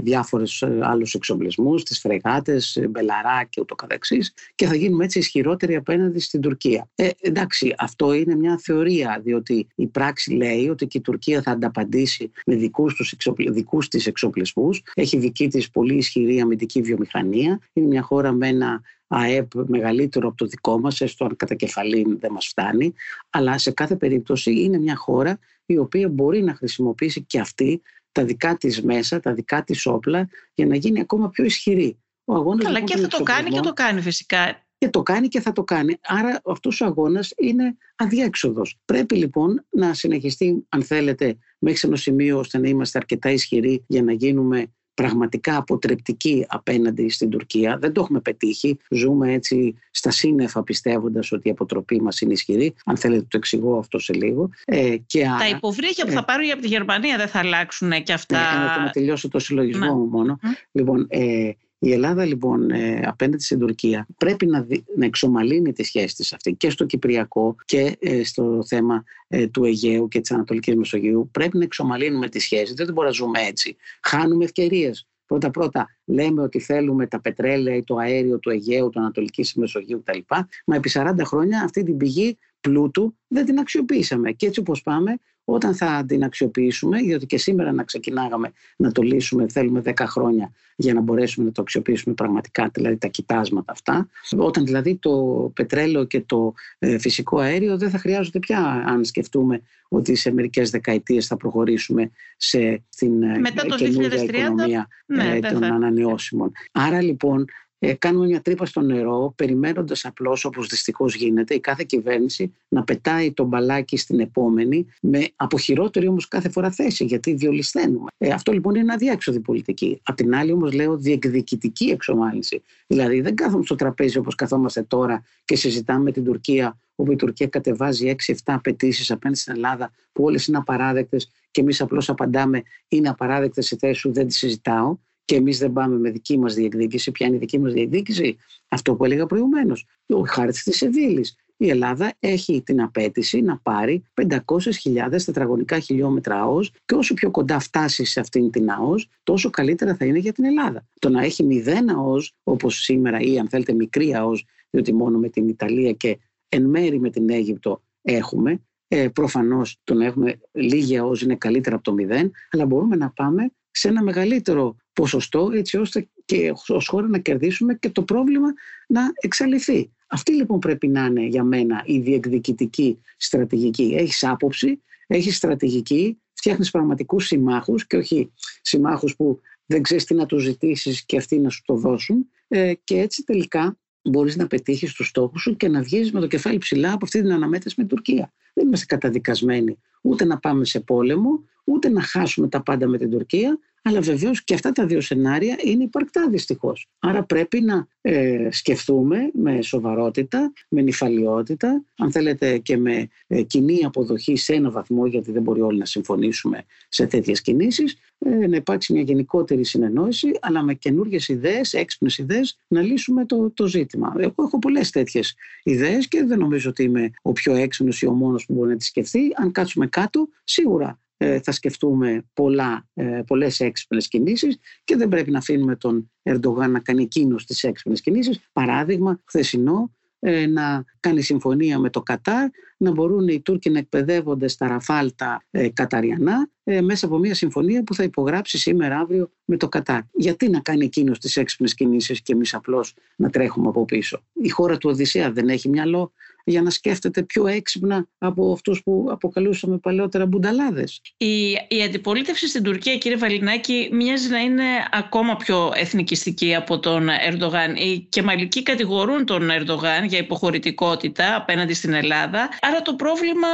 διάφορους άλλους εξοπλισμούς, τις φρεγάτες, μπελαρά και ούτω καθεξής και θα γίνουμε έτσι ισχυρότεροι απέναντι στην Τουρκία. Ε, εντάξει, αυτό είναι μια θεωρία διότι η πράξη λέει ότι και η Τουρκία θα ανταπαντήσει με δικούς, τους εξοπλ, δικούς της εξοπλισμούς, έχει δική της πολύ ισχυρή αμυντική βιομηχανία, είναι μια χώρα με ένα ΑΕΠ μεγαλύτερο από το δικό μας, έστω αν κατά κεφαλήν δεν μας φτάνει, αλλά σε κάθε περίπτωση είναι μια χώρα η οποία μπορεί να χρησιμοποιήσει και αυτή τα δικά της μέσα, τα δικά της όπλα για να γίνει ακόμα πιο ισχυρή. Ο αγώνας, Καλά λοιπόν, και θα το κάνει και το κάνει φυσικά. Και το κάνει και θα το κάνει. Άρα αυτός ο αγώνας είναι αδιέξοδος. Πρέπει λοιπόν να συνεχιστεί, αν θέλετε, μέχρι σε ένα σημείο ώστε να είμαστε αρκετά ισχυροί για να γίνουμε πραγματικά αποτρεπτική απέναντι στην Τουρκία. Δεν το έχουμε πετύχει. Ζούμε έτσι στα σύννεφα πιστεύοντας ότι η αποτροπή μας είναι ισχυρή. Αν θέλετε το εξηγώ αυτό σε λίγο. Ε, και Τα υποβρύχια που θα ε, πάρουν από τη Γερμανία δεν θα αλλάξουν και αυτά. Ναι, να τελειώσω το συλλογισμό ναι. μου μόνο. Λοιπόν, ε, η Ελλάδα λοιπόν ε, απέναντι στην Τουρκία πρέπει να, δι, να εξομαλύνει τη σχέση της αυτή και στο Κυπριακό και ε, στο θέμα ε, του Αιγαίου και της Ανατολικής Μεσογείου. Πρέπει να εξομαλύνουμε τη σχέση. Δεν μπορούμε να ζούμε έτσι. Χάνουμε ευκαιρίες. Πρώτα-πρώτα λέμε ότι θέλουμε τα πετρέλαια ή το αέριο του Αιγαίου, του Ανατολικής Μεσογείου κτλ. Μα επί 40 χρόνια αυτή την πηγή πλούτου δεν την αξιοποιήσαμε. Και έτσι όπως πάμε, όταν θα την αξιοποιήσουμε, διότι και σήμερα να ξεκινάγαμε να το λύσουμε, θέλουμε 10 χρόνια για να μπορέσουμε να το αξιοποιήσουμε πραγματικά, δηλαδή τα κοιτάσματα αυτά. Όταν δηλαδή το πετρέλαιο και το ε, φυσικό αέριο δεν θα χρειάζονται πια, αν σκεφτούμε ότι σε μερικές δεκαετίες θα προχωρήσουμε σε την ε, Μετά το οικονομία ναι, ε, των ανανεώσιμων. Άρα λοιπόν ε, κάνουμε μια τρύπα στο νερό, περιμένοντας απλώς, όπως δυστυχώς γίνεται, η κάθε κυβέρνηση να πετάει το μπαλάκι στην επόμενη, με αποχειρότερη όμως κάθε φορά θέση, γιατί διολυσθένουμε. Ε, αυτό λοιπόν είναι αδιάξοδη πολιτική. Απ' την άλλη, όμως, λέω διεκδικητική εξομάλυνση. Δηλαδή, δεν κάθομαι στο τραπέζι όπως καθόμαστε τώρα και συζητάμε με την Τουρκία, όπου η Τουρκία κατεβάζει 6-7 απαιτήσεις απέναντι στην Ελλάδα, που όλες είναι απαράδεκτες και εμείς απλώς απαντάμε είναι απαράδεκτες σε θέση σου, δεν τις συζητάω και εμείς δεν πάμε με δική μας διεκδίκηση. Ποια είναι η δική μας διεκδίκηση, αυτό που έλεγα προηγουμένως. Ο χάρτης της Σεβίλη. Η Ελλάδα έχει την απέτηση να πάρει 500.000 τετραγωνικά χιλιόμετρα ΑΟΣ και όσο πιο κοντά φτάσει σε αυτήν την ΑΟΣ, τόσο καλύτερα θα είναι για την Ελλάδα. Το να έχει μηδέν ΑΟΣ, όπως σήμερα, ή αν θέλετε μικρή ΑΟΣ, διότι μόνο με την Ιταλία και εν μέρη με την Αίγυπτο έχουμε, ε, προφανώς το να έχουμε λίγη ΑΟΣ είναι καλύτερα από το μηδέν, αλλά μπορούμε να πάμε σε ένα μεγαλύτερο ποσοστό έτσι ώστε και ως χώρα να κερδίσουμε και το πρόβλημα να εξαλειφθεί. Αυτή λοιπόν πρέπει να είναι για μένα η διεκδικητική στρατηγική. Έχεις άποψη, έχεις στρατηγική, φτιάχνεις πραγματικούς συμμάχους και όχι συμμάχους που δεν ξέρεις τι να τους ζητήσεις και αυτοί να σου το δώσουν ε, και έτσι τελικά μπορείς να πετύχεις τους στόχους σου και να βγεις με το κεφάλι ψηλά από αυτή την αναμέτρηση με την Τουρκία. Δεν είμαστε καταδικασμένοι ούτε να πάμε σε πόλεμο, ούτε να χάσουμε τα πάντα με την Τουρκία, αλλά βεβαίως και αυτά τα δύο σενάρια είναι υπαρκτά δυστυχώς. Άρα πρέπει να ε, σκεφτούμε με σοβαρότητα, με νυφαλιότητα, αν θέλετε και με ε, κοινή αποδοχή σε ένα βαθμό, γιατί δεν μπορεί όλοι να συμφωνήσουμε σε τέτοιες κινήσεις, ε, να υπάρξει μια γενικότερη συνεννόηση, αλλά με καινούργιες ιδέες, έξυπνες ιδέες, να λύσουμε το, το ζήτημα. Εγώ έχω πολλές τέτοιες ιδέες και δεν νομίζω ότι είμαι ο πιο έξυπνος ή ο μόνος που μπορεί να τις σκεφτεί. Αν κάτσουμε κάτω, σίγουρα ε, θα σκεφτούμε πολλά, ε, πολλές έξυπνες κινήσεις και δεν πρέπει να αφήνουμε τον Ερντογάν να κάνει εκείνος τις έξυπνες κινήσεις. Παράδειγμα, χθεσινό, ε, να κάνει συμφωνία με το Κατάρ, να μπορούν οι Τούρκοι να εκπαιδεύονται στα ραφάλτα ε, καταριανά ε, μέσα από μια συμφωνία που θα υπογράψει σήμερα αύριο με το Κατάρ. Γιατί να κάνει εκείνος τις έξυπνες κινήσεις και εμείς απλώς να τρέχουμε από πίσω. Η χώρα του Οδυσσέα δεν έχει μυαλό για να σκέφτεται πιο έξυπνα από αυτούς που αποκαλούσαμε παλαιότερα μπουνταλάδες. Η, η αντιπολίτευση στην Τουρκία, κύριε Βαλινάκη, μοιάζει να είναι ακόμα πιο εθνικιστική από τον Ερντογάν. Οι κεμαλικοί κατηγορούν τον Ερντογάν για υποχωρητικότητα απέναντι στην Ελλάδα. Άρα το πρόβλημα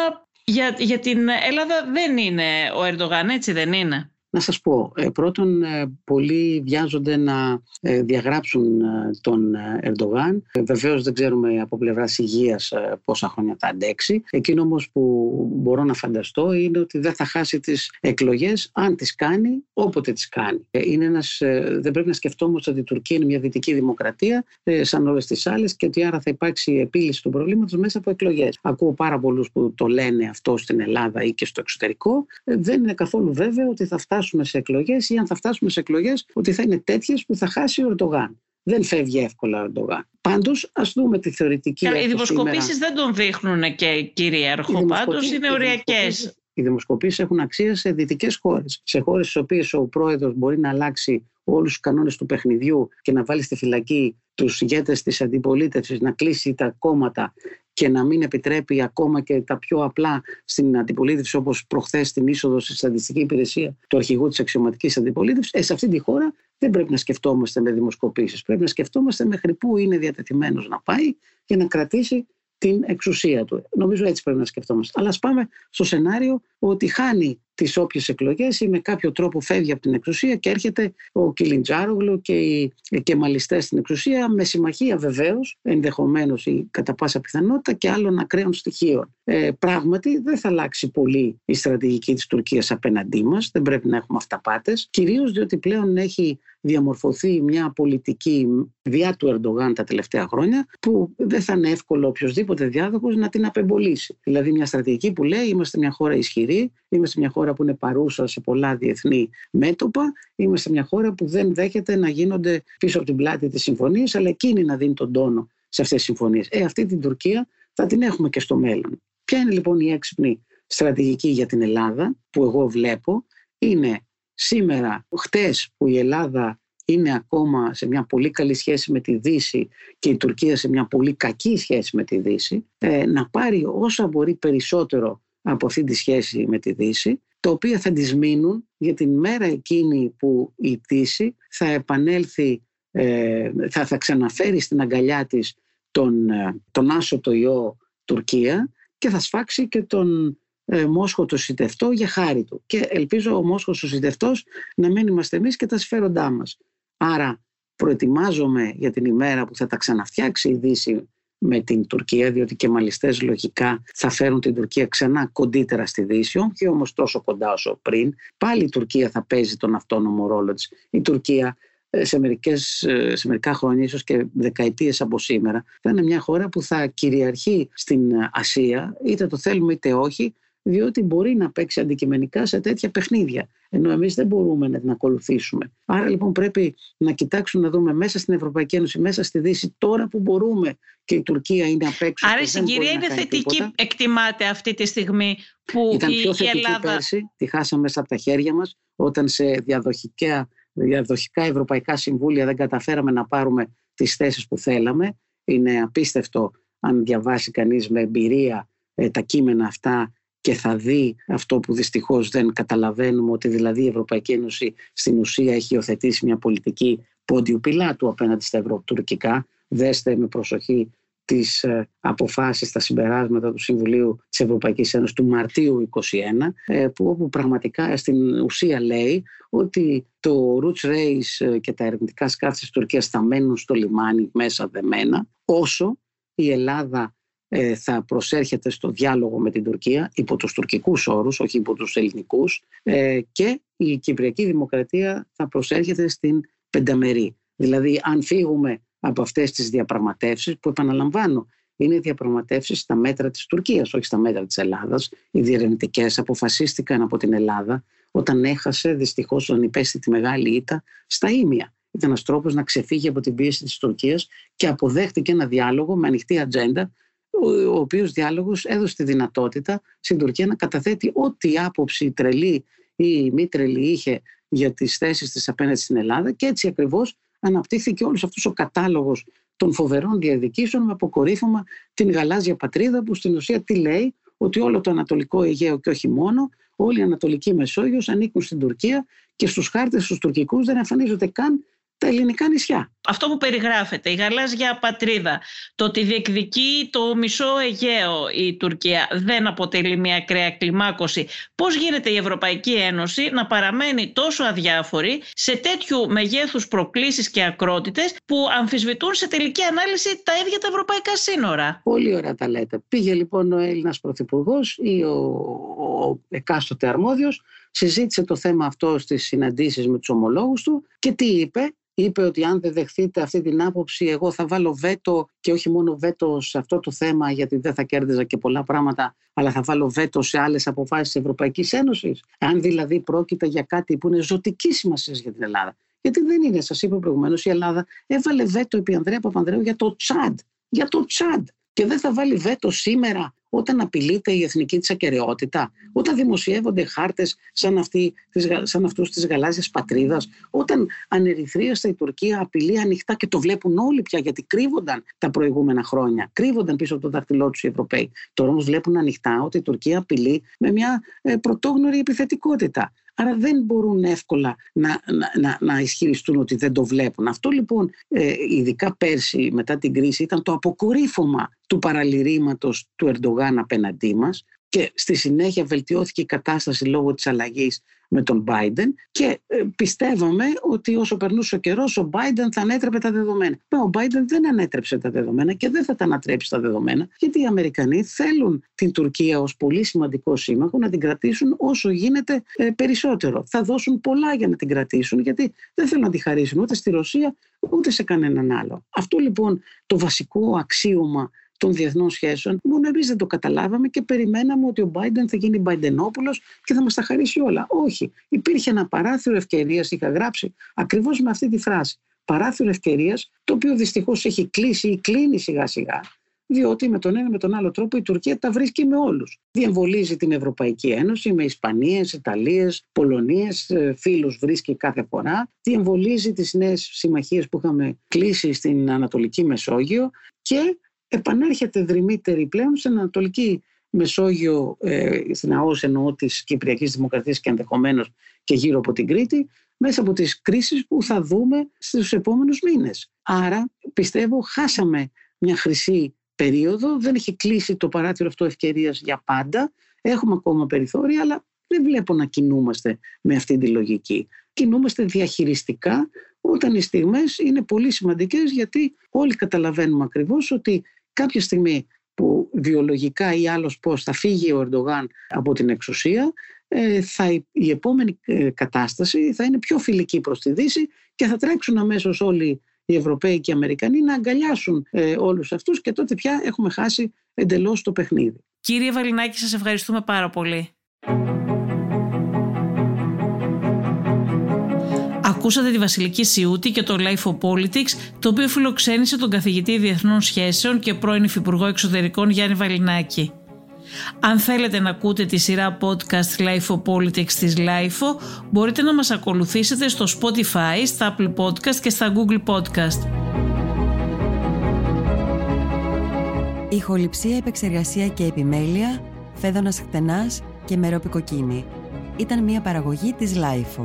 για, για την Ελλάδα δεν είναι ο Ερντογάν, έτσι δεν είναι; Να σας πω, ε, πρώτον ε, πολλοί βιάζονται να ε, διαγράψουν τον Ερντογάν. Βεβαίως δεν ξέρουμε από πλευράς υγείας πόσα χρόνια θα αντέξει. Εκείνο όμως που μπορώ να φανταστώ είναι ότι δεν θα χάσει τις εκλογές αν τις κάνει, όποτε τις κάνει. Είναι ένας, δεν πρέπει να σκεφτόμαστε ότι η Τουρκία είναι μια δυτική δημοκρατία σαν όλες τις άλλες και ότι άρα θα υπάρξει επίλυση του προβλήματος μέσα από εκλογές. Ακούω πάρα πολλούς που το λένε αυτό στην Ελλάδα ή και στο εξωτερικό. Δεν είναι καθόλου βέβαιο ότι θα φτάσει φτάσουμε σε εκλογές ή αν θα φτάσουμε σε εκλογές ότι θα είναι τέτοιες που θα χάσει ο Ερντογάν. Δεν φεύγει εύκολα ο Ερντογάν. Πάντως, ας δούμε τη θεωρητική. οι δημοσκοπήσεις δεν τον δείχνουν και κυρίαρχο. Πάντως είναι οριακές. Οι δημοσκοπήσεις έχουν αξία σε δυτικές χώρες. Σε χώρες στις οποίες ο πρόεδρος μπορεί να αλλάξει όλους τους κανόνες του παιχνιδιού και να βάλει στη φυλακή τους ηγέτες της αντιπολίτευσης, να κλείσει τα κόμματα και να μην επιτρέπει ακόμα και τα πιο απλά στην αντιπολίτευση, όπως προχθές στην είσοδο στη στατιστική υπηρεσία του αρχηγού της αξιωματικής αντιπολίτευσης, ε, σε αυτή τη χώρα δεν πρέπει να σκεφτόμαστε με δημοσκοπήσεις. Πρέπει να σκεφτόμαστε μέχρι πού είναι διατεθειμένος να πάει και να κρατήσει την εξουσία του. Νομίζω έτσι πρέπει να σκεφτόμαστε. Αλλά ας πάμε στο σενάριο ότι χάνει τις όποιες εκλογές ή με κάποιο τρόπο φεύγει από την εξουσία και έρχεται ο Κιλιντζάρογλου και οι κεμαλιστέ στην εξουσία με συμμαχία βεβαίως, ενδεχομένως ή κατά πάσα πιθανότητα και άλλων ακραίων στοιχείων. Ε, πράγματι δεν θα αλλάξει πολύ η στρατηγική της Τουρκίας απέναντί μας, δεν πρέπει να έχουμε αυταπάτες, κυρίως διότι πλέον έχει διαμορφωθεί μια πολιτική διά του Ερντογάν τα τελευταία χρόνια που δεν θα είναι εύκολο οποιοδήποτε διάδοχος να την απεμπολίσει. Δηλαδή μια στρατηγική που λέει είμαστε μια χώρα ισχυρή, είμαστε μια χώρα χώρα που είναι παρούσα σε πολλά διεθνή μέτωπα. Είμαστε μια χώρα που δεν δέχεται να γίνονται πίσω από την πλάτη τη συμφωνία, αλλά εκείνη να δίνει τον τόνο σε αυτές τις συμφωνίες. Ε, αυτή την Τουρκία θα την έχουμε και στο μέλλον. Ποια είναι λοιπόν η έξυπνη στρατηγική για την Ελλάδα που εγώ βλέπω είναι σήμερα, χτες που η Ελλάδα είναι ακόμα σε μια πολύ καλή σχέση με τη Δύση και η Τουρκία σε μια πολύ κακή σχέση με τη Δύση, ε, να πάρει όσα μπορεί περισσότερο από αυτή τη σχέση με τη Δύση, τα οποία θα τις μείνουν για την μέρα εκείνη που η Δύση θα επανέλθει, ε, θα, θα ξαναφέρει στην αγκαλιά της τον, ε, τον άσωτο ιό Τουρκία και θα σφάξει και τον ε, Μόσχο το συντευτό για χάρη του. Και ελπίζω ο Μόσχος ο συντευτός να μην είμαστε εμείς και τα σφαίροντά μας. Άρα προετοιμάζομαι για την ημέρα που θα τα ξαναφτιάξει η Δύση με την Τουρκία, διότι και μαλιστές λογικά θα φέρουν την Τουρκία ξανά κοντύτερα στη Δύση, όχι όμως τόσο κοντά όσο πριν. Πάλι η Τουρκία θα παίζει τον αυτόνομο ρόλο της. Η Τουρκία ε, σε, μερικές, ε, σε μερικά χρόνια, ίσως και δεκαετίες από σήμερα, θα είναι μια χώρα που θα κυριαρχεί στην Ασία, είτε το θέλουμε είτε όχι, διότι μπορεί να παίξει αντικειμενικά σε τέτοια παιχνίδια. Ενώ εμείς δεν μπορούμε να την ακολουθήσουμε. Άρα λοιπόν πρέπει να κοιτάξουμε να δούμε μέσα στην Ευρωπαϊκή Ένωση, μέσα στη Δύση, τώρα που μπορούμε και η Τουρκία είναι απ' έξω. Άρα η συγκυρία είναι θετική, τίποτα. εκτιμάται αυτή τη στιγμή που Ήταν η, πιο θετική Ελλάδα. Πέρσι, τη χάσαμε μέσα από τα χέρια μας, όταν σε διαδοχικά, διαδοχικά ευρωπαϊκά συμβούλια δεν καταφέραμε να πάρουμε τις θέσεις που θέλαμε. Είναι απίστευτο αν διαβάσει κανείς με εμπειρία ε, τα κείμενα αυτά και θα δει αυτό που δυστυχώς δεν καταλαβαίνουμε ότι δηλαδή η Ευρωπαϊκή Ένωση στην ουσία έχει υιοθετήσει μια πολιτική πόντιου πιλάτου απέναντι στα ευρωτουρκικά. Δέστε με προσοχή τις ε, αποφάσεις, τα συμπεράσματα του Συμβουλίου της Ευρωπαϊκής Ένωσης του Μαρτίου 2021 ε, που όπου πραγματικά στην ουσία λέει ότι το Roots Race ε, και τα ερευνητικά σκάφη της Τουρκίας θα μένουν στο λιμάνι μέσα δεμένα όσο η Ελλάδα ε, θα προσέρχεται στο διάλογο με την Τουρκία υπό τους τουρκικούς όρους, όχι υπό τους ελληνικούς ε, και η Κυπριακή Δημοκρατία θα προσέρχεται στην πενταμερή. Δηλαδή αν φύγουμε από αυτές τις διαπραγματεύσεις που επαναλαμβάνω είναι διαπραγματεύσεις στα μέτρα της Τουρκίας, όχι στα μέτρα της Ελλάδας. Οι διερευνητικές αποφασίστηκαν από την Ελλάδα όταν έχασε δυστυχώς τον υπέστη τη μεγάλη ήττα στα Ήμια. Ήταν ένας τρόπος να ξεφύγει από την πίεση της Τουρκίας και αποδέχτηκε ένα διάλογο με ανοιχτή ατζέντα ο οποίος διάλογος έδωσε τη δυνατότητα στην Τουρκία να καταθέτει ό,τι άποψη τρελή ή μη τρελή είχε για τις θέσεις της απέναντι στην Ελλάδα και έτσι ακριβώς αναπτύχθηκε όλος αυτός ο κατάλογος των φοβερών διαδικήσεων με αποκορύφωμα την γαλάζια πατρίδα που στην ουσία τι λέει ότι όλο το Ανατολικό Αιγαίο και όχι μόνο, όλη η Ανατολική Μεσόγειος ανήκουν στην Τουρκία και στους χάρτες τους τουρκικούς δεν εμφανίζονται καν τα ελληνικά νησιά. Αυτό που περιγράφεται, η γαλάζια πατρίδα, το ότι διεκδικεί το μισό Αιγαίο η Τουρκία δεν αποτελεί μια ακραία κλιμάκωση. Πώς γίνεται η Ευρωπαϊκή Ένωση να παραμένει τόσο αδιάφορη σε τέτοιου μεγέθους προκλήσεις και ακρότητες που αμφισβητούν σε τελική ανάλυση τα ίδια τα ευρωπαϊκά σύνορα; Πολύ ωραία τα λέτε. Πήγε λοιπόν ο Έλληνας Πρωθυπουργός ή ο, ο εκάστοτε αρμόδιος, συζήτησε το θέμα αυτό στις συναντήσεις με τους ομολόγους του και τι είπε, είπε ότι αν δεν δεχτείτε αυτή την άποψη εγώ θα βάλω βέτο και όχι μόνο βέτο σε αυτό το θέμα γιατί δεν θα κέρδιζα και πολλά πράγματα αλλά θα βάλω βέτο σε άλλες αποφάσεις της Ευρωπαϊκής Ένωσης. Αν δηλαδή πρόκειται για κάτι που είναι ζωτική σημασία για την Ελλάδα. Γιατί δεν είναι, σας είπα προηγουμένως, η Ελλάδα έβαλε βέτο επί Ανδρέα Παπανδρέου για το Τσάντ. Για το Τσάντ. Και δεν θα βάλει βέτο σήμερα όταν απειλείται η εθνική της ακαιρεότητα, όταν δημοσιεύονται χάρτες σαν, αυτή, σαν αυτούς της γαλάζιας πατρίδας, όταν ανερυθρίαστα η Τουρκία απειλεί ανοιχτά και το βλέπουν όλοι πια γιατί κρύβονταν τα προηγούμενα χρόνια, κρύβονταν πίσω από το δαχτυλό τους οι Ευρωπαίοι. Τώρα όμως βλέπουν ανοιχτά ότι η Τουρκία απειλεί με μια ε, πρωτόγνωρη επιθετικότητα. Άρα δεν μπορούν εύκολα να, να, να, ισχυριστούν ότι δεν το βλέπουν. Αυτό λοιπόν, ε, ειδικά πέρσι μετά την κρίση, ήταν το αποκορύφωμα του παραλυρήματος του Ερντογάν απέναντί μας και στη συνέχεια βελτιώθηκε η κατάσταση λόγω της αλλαγής με τον Biden και ε, πιστεύαμε ότι όσο περνούσε ο καιρός ο Biden θα ανέτρεπε τα δεδομένα. Μα ο Biden δεν ανέτρεψε τα δεδομένα και δεν θα τα ανατρέψει τα δεδομένα γιατί οι Αμερικανοί θέλουν την Τουρκία ως πολύ σημαντικό σύμμαχο να την κρατήσουν όσο γίνεται ε, περισσότερο. Θα δώσουν πολλά για να την κρατήσουν γιατί δεν θέλουν να τη χαρίσουν ούτε στη Ρωσία ούτε σε κανέναν άλλο. Αυτό λοιπόν το βασικό αξίωμα των διεθνών σχέσεων. Μόνο εμείς δεν το καταλάβαμε και περιμέναμε ότι ο Biden θα γίνει Μπαϊντενόπουλο και θα μας τα χαρίσει όλα. Όχι. Υπήρχε ένα παράθυρο ευκαιρίας, είχα γράψει ακριβώς με αυτή τη φράση. Παράθυρο ευκαιρίας, το οποίο δυστυχώς έχει κλείσει ή κλείνει σιγά σιγά διότι με τον ένα με τον άλλο τρόπο η Τουρκία τα βρίσκει με όλους. Διεμβολίζει την Ευρωπαϊκή Ένωση με Ισπανίες, Ιταλίες, Πολωνίες, ε, φίλους βρίσκει κάθε φορά. Διεμβολίζει τις νέες συμμαχίες που είχαμε κλείσει στην Ανατολική Μεσόγειο και επανέρχεται δρυμύτερη πλέον στην Ανατολική Μεσόγειο, ε, στην ΑΟΣ εννοώ της Κυπριακής Δημοκρατίας και ενδεχομένως και γύρω από την Κρήτη, μέσα από τις κρίσεις που θα δούμε στους επόμενους μήνες. Άρα πιστεύω χάσαμε μια χρυσή περίοδο, δεν έχει κλείσει το παράθυρο αυτό ευκαιρίας για πάντα. Έχουμε ακόμα περιθώρια, αλλά δεν βλέπω να κινούμαστε με αυτή τη λογική. Κινούμαστε διαχειριστικά όταν οι στιγμές είναι πολύ σημαντικές γιατί όλοι καταλαβαίνουμε ακριβώς ότι κάποια στιγμή που βιολογικά ή άλλος πώς θα φύγει ο Ερντογάν από την εξουσία ε, θα, η επόμενη ε, κατάσταση θα είναι πιο φιλική προς τη Δύση και θα τρέξουν αμέσως όλοι οι Ευρωπαίοι και οι Αμερικανοί να αγκαλιάσουν ε, όλους αυτούς και τότε πια έχουμε χάσει εντελώς το παιχνίδι. Κύριε Βαλινάκη, σας ευχαριστούμε πάρα πολύ. Ακούσατε τη Βασιλική Σιούτη και το Life of Politics, το οποίο φιλοξένησε τον καθηγητή Διεθνών Σχέσεων και πρώην Υφυπουργό Εξωτερικών Γιάννη Βαλινάκη. Αν θέλετε να ακούτε τη σειρά podcast Life of Politics της Life, μπορείτε να μας ακολουθήσετε στο Spotify, στα Apple Podcast και στα Google Podcast. Ηχοληψία, επεξεργασία και επιμέλεια, φέδωνας χτενάς και μερόπικοκίνη. Ήταν μια παραγωγή της Life.